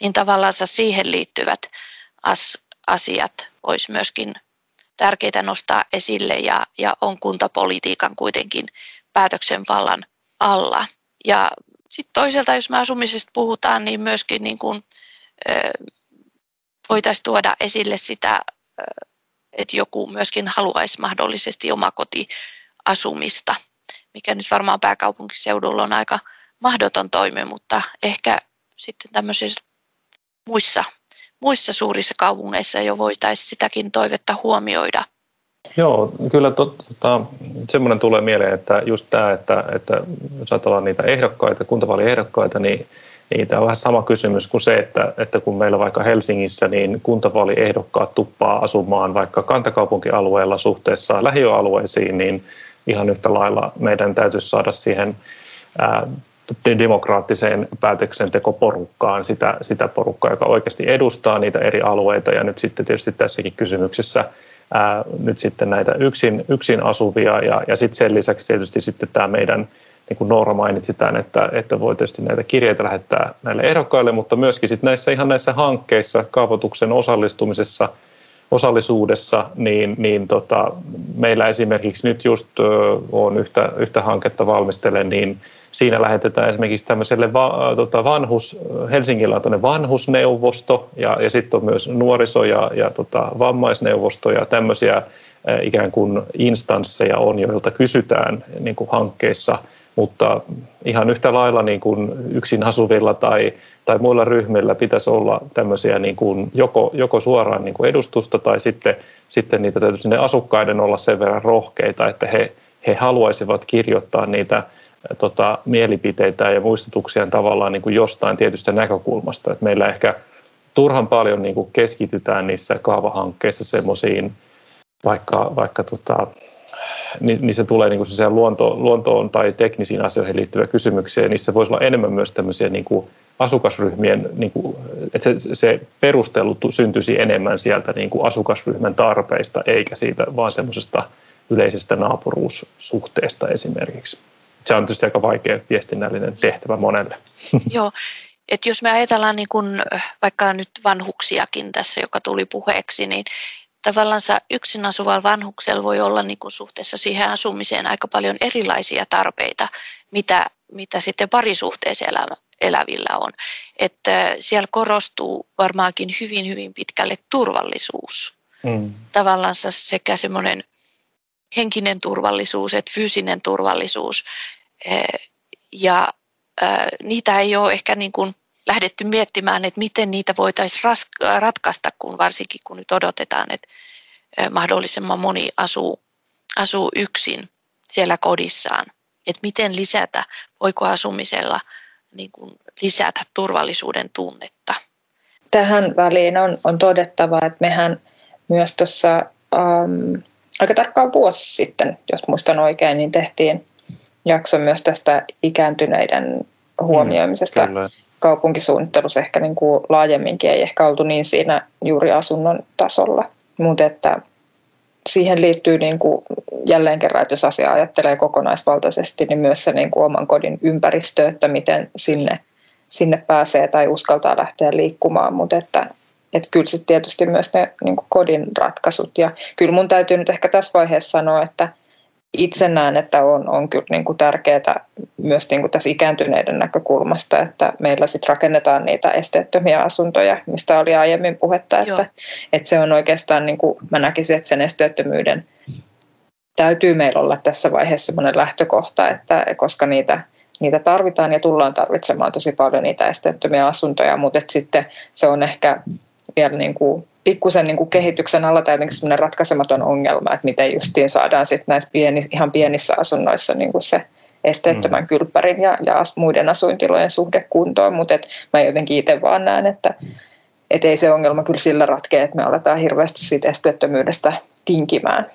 niin tavallaan siihen liittyvät asiat olisi myöskin tärkeitä nostaa esille ja, ja on kuntapolitiikan kuitenkin päätöksenvallan alla. Ja sitten toisaalta, jos me asumisesta puhutaan, niin myöskin niin kuin, voitaisiin tuoda esille sitä, että joku myöskin haluaisi mahdollisesti omakotiasumista, mikä nyt varmaan pääkaupunkiseudulla on aika mahdoton toimi, mutta ehkä sitten tämmöisissä muissa, muissa suurissa kaupungeissa jo voitaisiin sitäkin toivetta huomioida – Joo, kyllä to, tota, semmoinen tulee mieleen, että just tämä, että, että jos ajatellaan niitä ehdokkaita, kuntavaaliehdokkaita, niin, niin tämä on vähän sama kysymys kuin se, että, että kun meillä vaikka Helsingissä niin kuntavaaliehdokkaat tuppaa asumaan vaikka kantakaupunkialueella suhteessa lähiöalueisiin, niin ihan yhtä lailla meidän täytyisi saada siihen demokraattiseen päätöksentekoporukkaan sitä, sitä porukkaa, joka oikeasti edustaa niitä eri alueita. Ja nyt sitten tietysti tässäkin kysymyksessä – ää, nyt sitten näitä yksin, yksin asuvia ja, ja sitten sen lisäksi tietysti sitten tämä meidän, niin kuin Noora mainitsi tämän, että, että voi tietysti näitä kirjeitä lähettää näille ehdokkaille, mutta myöskin sitten näissä ihan näissä hankkeissa, kaavoituksen osallistumisessa, osallisuudessa, niin, niin tota, meillä esimerkiksi nyt just on yhtä, yhtä hanketta valmistelen, niin siinä lähetetään esimerkiksi tämmöiselle va, tota vanhus, Helsingillä on vanhusneuvosto ja, ja sitten on myös nuoriso- ja, ja tota, vammaisneuvosto ja tämmöisiä ikään kuin instansseja on, joilta kysytään niin kuin hankkeissa, mutta ihan yhtä lailla niin kuin yksin asuvilla tai, tai muilla ryhmillä pitäisi olla tämmöisiä niin kuin joko, joko suoraan niin kuin edustusta tai sitten, sitten niitä täytyisi ne asukkaiden olla sen verran rohkeita, että he, he haluaisivat kirjoittaa niitä tota, mielipiteitä ja muistutuksia tavallaan niin kuin jostain tietystä näkökulmasta. Et meillä ehkä turhan paljon niin kuin keskitytään niissä kaavahankkeissa semmoisiin, vaikka, vaikka tota, niissä tulee niin kuin luonto, luontoon tai teknisiin asioihin liittyviä kysymyksiä, ja niissä voisi olla enemmän myös tämmöisiä niin kuin asukasryhmien, niin kuin, että se, se perustelu syntyisi enemmän sieltä niin kuin asukasryhmän tarpeista, eikä siitä vaan semmoisesta yleisestä naapuruussuhteesta esimerkiksi se on tietysti aika vaikea viestinnällinen tehtävä monelle. <laughs> Joo, että jos me ajatellaan niin kun, vaikka nyt vanhuksiakin tässä, joka tuli puheeksi, niin tavallaan yksin asuvalla vanhuksella voi olla niin kuin suhteessa siihen asumiseen aika paljon erilaisia tarpeita, mitä, mitä sitten parisuhteessa elämä, elävillä on. Että siellä korostuu varmaankin hyvin, hyvin pitkälle turvallisuus. Mm. Tavallaan sekä semmoinen henkinen turvallisuus että fyysinen turvallisuus. Ja niitä ei ole ehkä niin kuin lähdetty miettimään, että miten niitä voitaisiin ratkaista, kun varsinkin kun nyt odotetaan, että mahdollisimman moni asuu, asuu yksin siellä kodissaan. Että miten lisätä, voiko asumisella niin kuin lisätä turvallisuuden tunnetta. Tähän väliin on, on todettava, että mehän myös tuossa ähm, aika tarkkaan vuosi sitten, jos muistan oikein, niin tehtiin jakso myös tästä ikääntyneiden huomioimisesta mm, kaupunkisuunnittelussa ehkä niin kuin laajemminkin, ei ehkä oltu niin siinä juuri asunnon tasolla. Mutta että siihen liittyy niin kuin jälleen kerran, että jos asia ajattelee kokonaisvaltaisesti, niin myös se niin kuin oman kodin ympäristö, että miten sinne, sinne pääsee tai uskaltaa lähteä liikkumaan, mutta että että kyllä sitten tietysti myös ne niin kodin ratkaisut. Ja kyllä mun täytyy nyt ehkä tässä vaiheessa sanoa, että itse näen, että on, on kyllä niin kuin tärkeää myös niin kuin tässä ikääntyneiden näkökulmasta, että meillä sitten rakennetaan niitä esteettömiä asuntoja, mistä oli aiemmin puhetta, että, että se on oikeastaan, niin kuin mä näkisin, että sen esteettömyyden täytyy meillä olla tässä vaiheessa sellainen lähtökohta, että koska niitä niitä tarvitaan ja tullaan tarvitsemaan tosi paljon niitä esteettömiä asuntoja, mutta sitten se on ehkä vielä niin kuin pikkusen niin kuin kehityksen alla tai jotenkin semmoinen ratkaisematon ongelma, että miten justiin saadaan sitten näissä pieni, ihan pienissä asunnoissa niin kuin se esteettömän mm. kylppärin ja, ja muiden asuintilojen suhde kuntoon, mutta et mä jotenkin itse vaan näen, että et ei se ongelma kyllä sillä ratkea, että me aletaan hirveästi siitä esteettömyydestä tinkimään.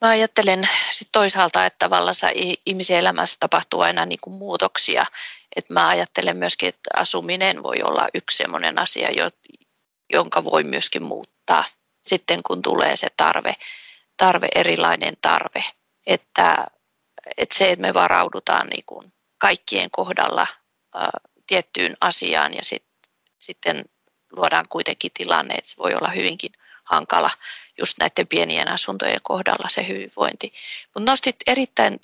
Mä ajattelen sit toisaalta, että tavallaan ihmisen elämässä tapahtuu aina niin kuin muutoksia. Et mä ajattelen myöskin, että asuminen voi olla yksi sellainen asia, jonka voi myöskin muuttaa sitten, kun tulee se tarve, tarve erilainen tarve. Että, että se, että me varaudutaan niin kuin kaikkien kohdalla ä, tiettyyn asiaan ja sit, sitten luodaan kuitenkin tilanne, että se voi olla hyvinkin hankala just näiden pienien asuntojen kohdalla se hyvinvointi. Mutta nostit erittäin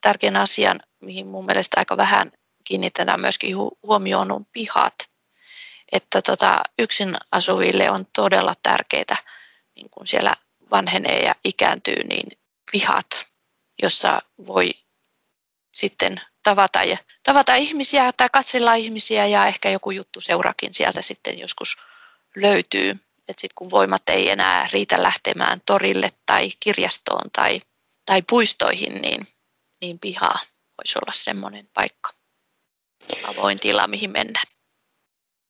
tärkeän asian, mihin mun mielestä aika vähän kiinnitetään myöskin huomioon, on pihat. Että tota, yksin asuville on todella tärkeää, niin kun siellä vanhenee ja ikääntyy, niin pihat, jossa voi sitten tavata, ja, tavata ihmisiä tai katsella ihmisiä ja ehkä joku juttu seurakin sieltä sitten joskus löytyy. Että sitten kun voimat ei enää riitä lähtemään torille tai kirjastoon tai, tai puistoihin, niin, niin piha voisi olla semmoinen paikka, avoin tila, mihin mennä.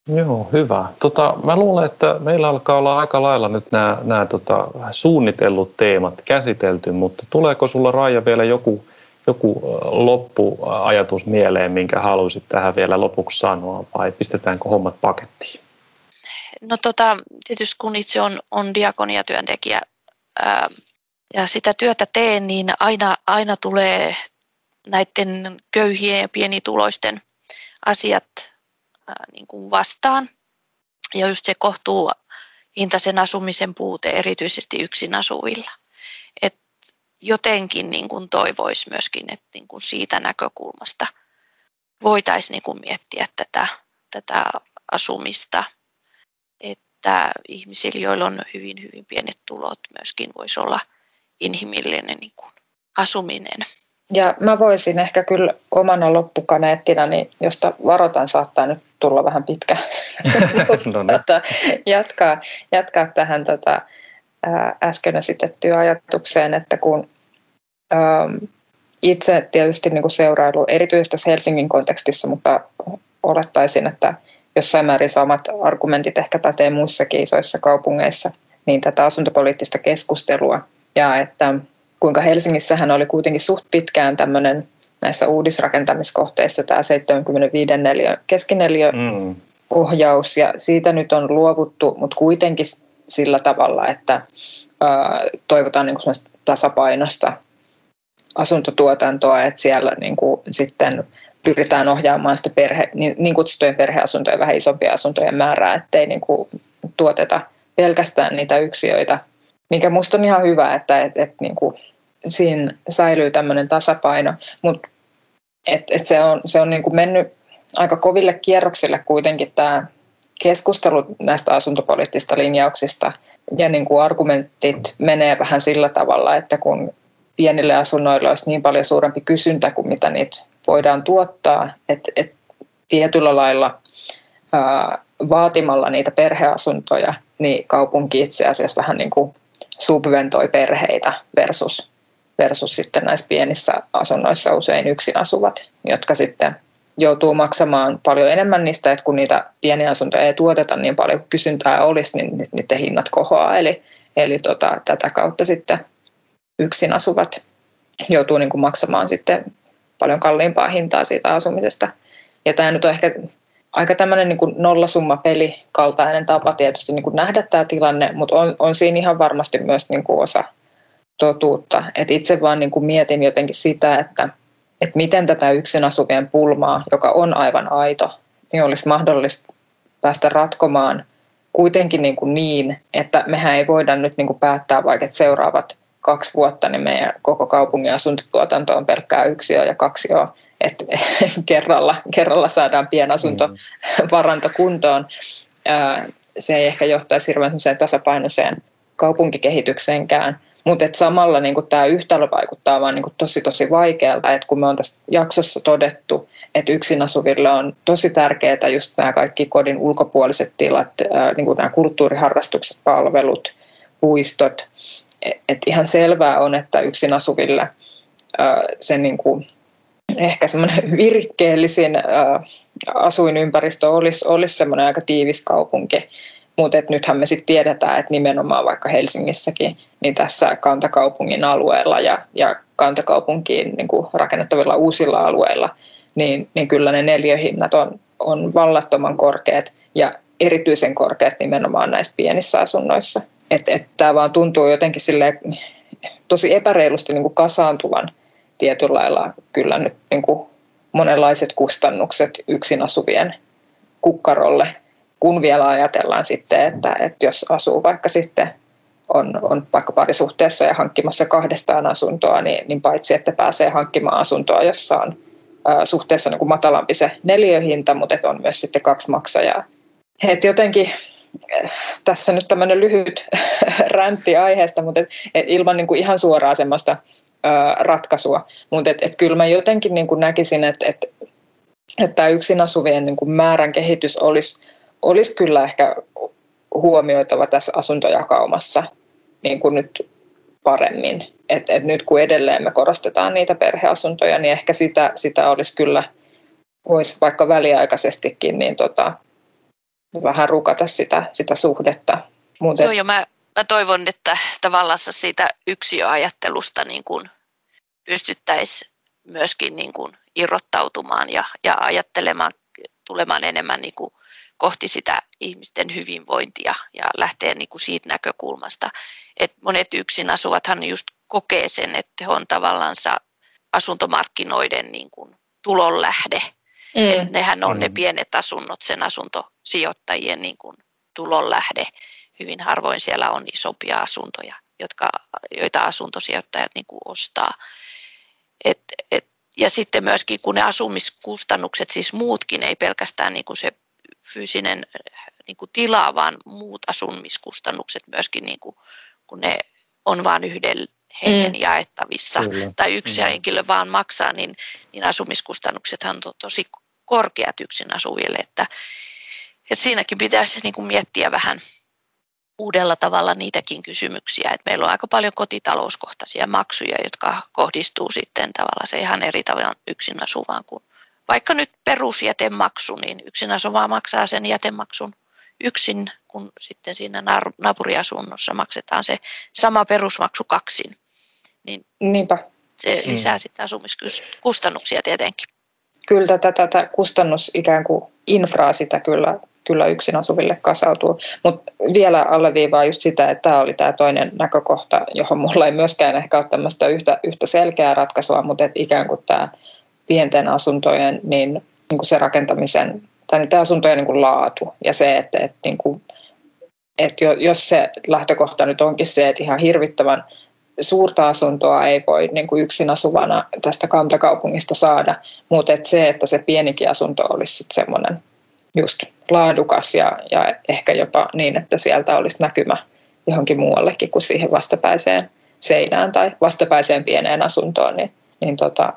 Joo, hyvä. Tota, mä luulen, että meillä alkaa olla aika lailla nyt nämä, nämä tota, suunnitellut teemat käsitelty, mutta tuleeko sulla Raija vielä joku joku loppuajatus mieleen, minkä haluaisit tähän vielä lopuksi sanoa, vai pistetäänkö hommat pakettiin? No tota, tietysti kun itse on, on diakoniatyöntekijä ää, ja sitä työtä teen, niin aina, aina tulee näiden köyhien ja pienituloisten asiat ää, niin kuin vastaan. Ja just se kohtuu hintaisen asumisen puute erityisesti yksin asuvilla jotenkin niin kuin toivoisi myöskin, että niin kuin siitä näkökulmasta voitaisiin niin kuin miettiä tätä, tätä asumista, että ihmisillä, joilla on hyvin, hyvin pienet tulot, myöskin voisi olla inhimillinen niin kuin asuminen. Ja mä voisin ehkä kyllä omana loppukaneettina, niin josta varoitan saattaa nyt tulla vähän pitkä, <laughs> no niin. <laughs> tota, jatkaa, jatkaa tähän tota, äsken esitettyyn ajatukseen, että kun ähm, itse tietysti niin kuin seurailu, erityisesti tässä Helsingin kontekstissa, mutta olettaisin, että jossain määrin samat argumentit ehkä pätee muissakin isoissa kaupungeissa, niin tätä asuntopoliittista keskustelua. Ja että kuinka Helsingissähän oli kuitenkin suht pitkään tämmöinen näissä uudisrakentamiskohteissa tämä 75 neliö, keskineliö mm. ohjaus ja siitä nyt on luovuttu, mutta kuitenkin sillä tavalla, että ää, toivotaan niin kuin tasapainosta asuntotuotantoa, että siellä niin kuin sitten pyritään ohjaamaan sitä perhe, niin, niin kutsuttujen perheasuntojen vähän isompia asuntojen määrää, ettei niin kuin tuoteta pelkästään niitä yksiöitä, mikä musta on ihan hyvä, että et, et, niin kuin siinä säilyy tämmöinen tasapaino, mutta et, et se on, se on niin kuin mennyt aika koville kierroksille kuitenkin tämä keskustelut näistä asuntopoliittisista linjauksista. Ja niin kuin argumentit menee vähän sillä tavalla, että kun pienille asunnoille olisi niin paljon suurempi kysyntä kuin mitä niitä voidaan tuottaa, että, että tietyllä lailla ää, vaatimalla niitä perheasuntoja, niin kaupunki itse asiassa vähän niin kuin subventoi perheitä versus, versus sitten näissä pienissä asunnoissa usein yksin asuvat, jotka sitten joutuu maksamaan paljon enemmän niistä, että kun niitä pieniä asuntoja ei tuoteta niin paljon kuin kysyntää olisi, niin niiden hinnat kohoaa. Eli, eli tota, tätä kautta sitten yksin asuvat joutuu niin kuin maksamaan sitten paljon kalliimpaa hintaa siitä asumisesta. Ja tämä nyt on ehkä aika tämmöinen niin kuin nollasumma peli kaltainen tapa tietysti niin kuin nähdä tämä tilanne, mutta on, on siinä ihan varmasti myös niin kuin osa totuutta. Et itse vaan niin kuin mietin jotenkin sitä, että – että miten tätä yksin asuvien pulmaa, joka on aivan aito, niin olisi mahdollista päästä ratkomaan kuitenkin niin, kuin niin että mehän ei voida nyt niin kuin päättää vaikka, seuraavat kaksi vuotta, niin meidän koko kaupungin asuntotuotanto on pelkkää yksiö ja kaksi jo, että <laughs> kerralla, kerralla saadaan pienasuntovaranto mm. kuntoon. Se ei ehkä johtaisi hirveän tasapainoiseen kaupunkikehitykseenkään, Mutta samalla niin tämä yhtälö vaikuttaa vaan niin tosi tosi vaikealta, että kun me on tässä jaksossa todettu, että yksin asuville on tosi tärkeää just nämä kaikki kodin ulkopuoliset tilat, niin nämä kulttuuriharrastukset, palvelut, puistot, että ihan selvää on, että yksin asuville se niin kuin ehkä semmoinen <laughs> virikkeellisin asuinympäristö olisi, olisi semmoinen aika tiivis kaupunki. Mutta nythän me sitten tiedetään, että nimenomaan vaikka Helsingissäkin, niin tässä kantakaupungin alueella ja, ja kantakaupunkiin niin rakennettavilla uusilla alueilla, niin, niin kyllä ne neljöhinnat on, on vallattoman korkeat ja erityisen korkeat nimenomaan näissä pienissä asunnoissa. Että et, tämä vaan tuntuu jotenkin sille tosi epäreilusti niin kuin kasaantuvan tietyllä lailla kyllä nyt niin kuin monenlaiset kustannukset yksin asuvien kukkarolle, kun vielä ajatellaan sitten, että, että jos asuu vaikka sitten on, on vaikka parisuhteessa ja hankkimassa kahdestaan asuntoa, niin, niin paitsi että pääsee hankkimaan asuntoa, jossa on ä, suhteessa niin kuin matalampi se neliöhinta, mutta että on myös sitten kaksi maksajaa. Et jotenkin tässä nyt tämmöinen lyhyt <laughs> räntti aiheesta, mutta et, et ilman niin kuin ihan suoraa semmoista ratkaisua. Mutta et, et kyllä mä jotenkin niin kuin näkisin, että et, et tämä yksin asuvien niin kuin määrän kehitys olisi, olisi kyllä ehkä huomioitava tässä asuntojakaumassa niin kuin nyt paremmin. Et, et nyt kun edelleen me korostetaan niitä perheasuntoja, niin ehkä sitä, sitä olisi kyllä, voisi vaikka väliaikaisestikin niin tota, vähän rukata sitä, sitä suhdetta. Mut Joo, ja mä, mä toivon, että tavallaan siitä yksiöajattelusta niin kuin pystyttäisiin myöskin niin kuin irrottautumaan ja, ja ajattelemaan, tulemaan enemmän niin kuin kohti sitä ihmisten hyvinvointia ja lähteä niin kuin siitä näkökulmasta, että monet yksin asuvathan just kokee sen, että he on tavallaan asuntomarkkinoiden niin kuin tulonlähde. Mm. nehän on mm. ne pienet asunnot sen asuntosijoittajien niin kuin tulonlähde. Hyvin harvoin siellä on isompia asuntoja, jotka, joita asuntosijoittajat niin kuin ostaa. Et, et, ja sitten myöskin kun ne asumiskustannukset, siis muutkin, ei pelkästään niin kuin se fyysinen niin kuin tila, vaan muut asumiskustannukset myöskin, niin kuin, kun ne on vain yhden hengen mm. jaettavissa Kyllä. tai yksi mm. henkilö vaan maksaa, niin, niin asumiskustannuksethan on tosi korkeat yksin asuville, että, että siinäkin pitäisi niin kuin miettiä vähän uudella tavalla niitäkin kysymyksiä, että meillä on aika paljon kotitalouskohtaisia maksuja, jotka kohdistuu sitten tavallaan se ihan eri tavalla yksin asuvaan kuin vaikka nyt perusjätemaksu, niin yksin asuva maksaa sen jätemaksun yksin, kun sitten siinä naapuriasunnossa maksetaan se sama perusmaksu kaksin. Niin Niinpä. Se lisää mm. sitten asumiskustannuksia tietenkin. Kyllä tätä, tätä kustannus ikään kuin infraa sitä kyllä, kyllä yksin asuville kasautuu. Mutta vielä alleviivaa just sitä, että tämä oli tämä toinen näkökohta, johon mulla ei myöskään ehkä ole tämmöistä yhtä, yhtä selkeää ratkaisua, mutta että ikään kuin tämä pienten asuntojen niin, niin kuin se rakentamisen tai niiden asuntojen niin kuin laatu ja se, että, että, niin kuin, että jos se lähtökohta nyt onkin se, että ihan hirvittävän suurta asuntoa ei voi niin kuin yksin asuvana tästä kantakaupungista saada, mutta että se, että se pienikin asunto olisi semmoinen just laadukas ja, ja ehkä jopa niin, että sieltä olisi näkymä johonkin muuallekin kuin siihen vastapäiseen seinään tai vastapäiseen pieneen asuntoon, niin, niin tota,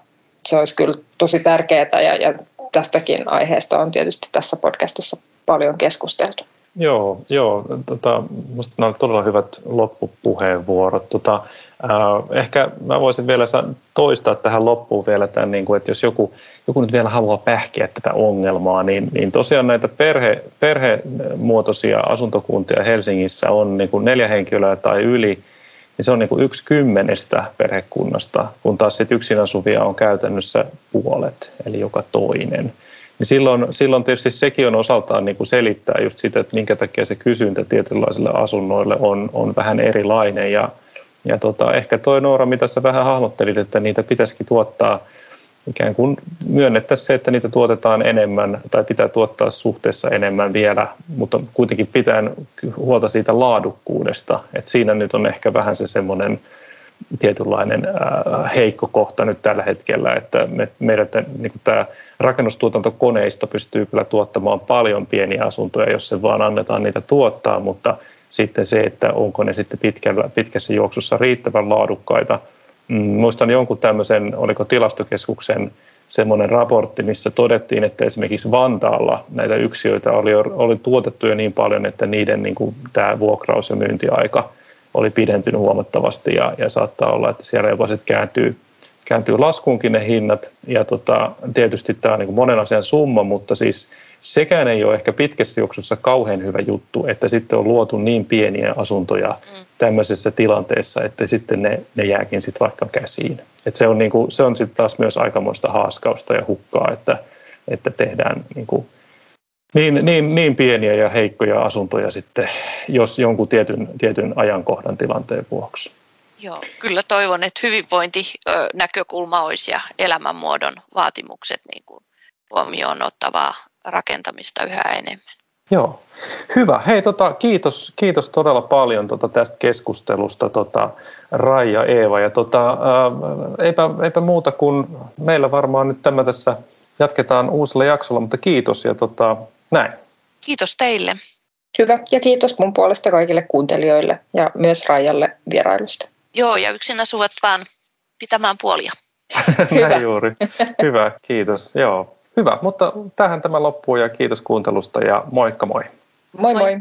se olisi kyllä tosi tärkeää ja, ja tästäkin aiheesta on tietysti tässä podcastissa paljon keskusteltu. Joo, joo tota, minusta nämä todella hyvät loppupuheenvuorot. Tota, äh, ehkä mä voisin vielä toistaa tähän loppuun vielä tämän, niin kuin, että jos joku, joku nyt vielä haluaa pähkiä tätä ongelmaa, niin, niin tosiaan näitä perhe, perhemuotoisia asuntokuntia Helsingissä on niin kuin neljä henkilöä tai yli – niin se on niin kuin yksi kymmenestä perhekunnasta, kun taas sit yksin asuvia on käytännössä puolet, eli joka toinen. Niin silloin, silloin tietysti sekin on osaltaan niin kuin selittää just sitä, että minkä takia se kysyntä tietynlaisille asunnoille on, on vähän erilainen. Ja, ja tota, ehkä toi Noora, mitä sä vähän hahmottelit, että niitä pitäisikin tuottaa – ikään kuin myönnettäisiin se, että niitä tuotetaan enemmän tai pitää tuottaa suhteessa enemmän vielä, mutta kuitenkin pitää huolta siitä laadukkuudesta. Et siinä nyt on ehkä vähän se semmoinen tietynlainen heikko kohta nyt tällä hetkellä, että me, meidän niin tämä rakennustuotantokoneisto pystyy kyllä tuottamaan paljon pieniä asuntoja, jos se vaan annetaan niitä tuottaa, mutta sitten se, että onko ne sitten pitkällä, pitkässä juoksussa riittävän laadukkaita. Mm, muistan jonkun tämmöisen, oliko tilastokeskuksen semmoinen raportti, missä todettiin, että esimerkiksi Vantaalla näitä yksiöitä oli, oli tuotettu jo niin paljon, että niiden niin kuin, tämä vuokraus- ja myyntiaika oli pidentynyt huomattavasti ja, ja saattaa olla, että siellä jopa sitten kääntyy, kääntyy laskuunkin ne hinnat. Ja tota, tietysti tämä on niin kuin monen asian summa, mutta siis sekään ei ole ehkä pitkässä juoksussa kauhean hyvä juttu, että sitten on luotu niin pieniä asuntoja mm. tämmöisessä tilanteessa, että sitten ne, ne jääkin sitten vaikka käsiin. Et se on, niin kuin, se on sitten taas myös aikamoista haaskausta ja hukkaa, että, että tehdään niin, kuin niin, niin, niin pieniä ja heikkoja asuntoja sitten, jos jonkun tietyn, tietyn ajankohdan tilanteen vuoksi. Joo, kyllä toivon, että hyvinvointinäkökulma olisi ja elämänmuodon vaatimukset niin kuin huomioon ottavaa rakentamista yhä enemmän. Joo, hyvä. Hei, tota, kiitos, kiitos todella paljon tota, tästä keskustelusta, tota, Raija, Eeva. Ja tota, ää, eipä, eipä muuta kuin meillä varmaan nyt tämä tässä jatketaan uusilla jaksolla, mutta kiitos ja tota, näin. Kiitos teille. Hyvä, ja kiitos mun puolesta kaikille kuuntelijoille ja myös Raijalle vierailusta. Joo, ja yksin asuvat vaan pitämään puolia. <laughs> näin juuri. Hyvä, kiitos. Joo. Hyvä, mutta tähän tämä loppuu ja kiitos kuuntelusta ja moikka moi. Moi moi. moi.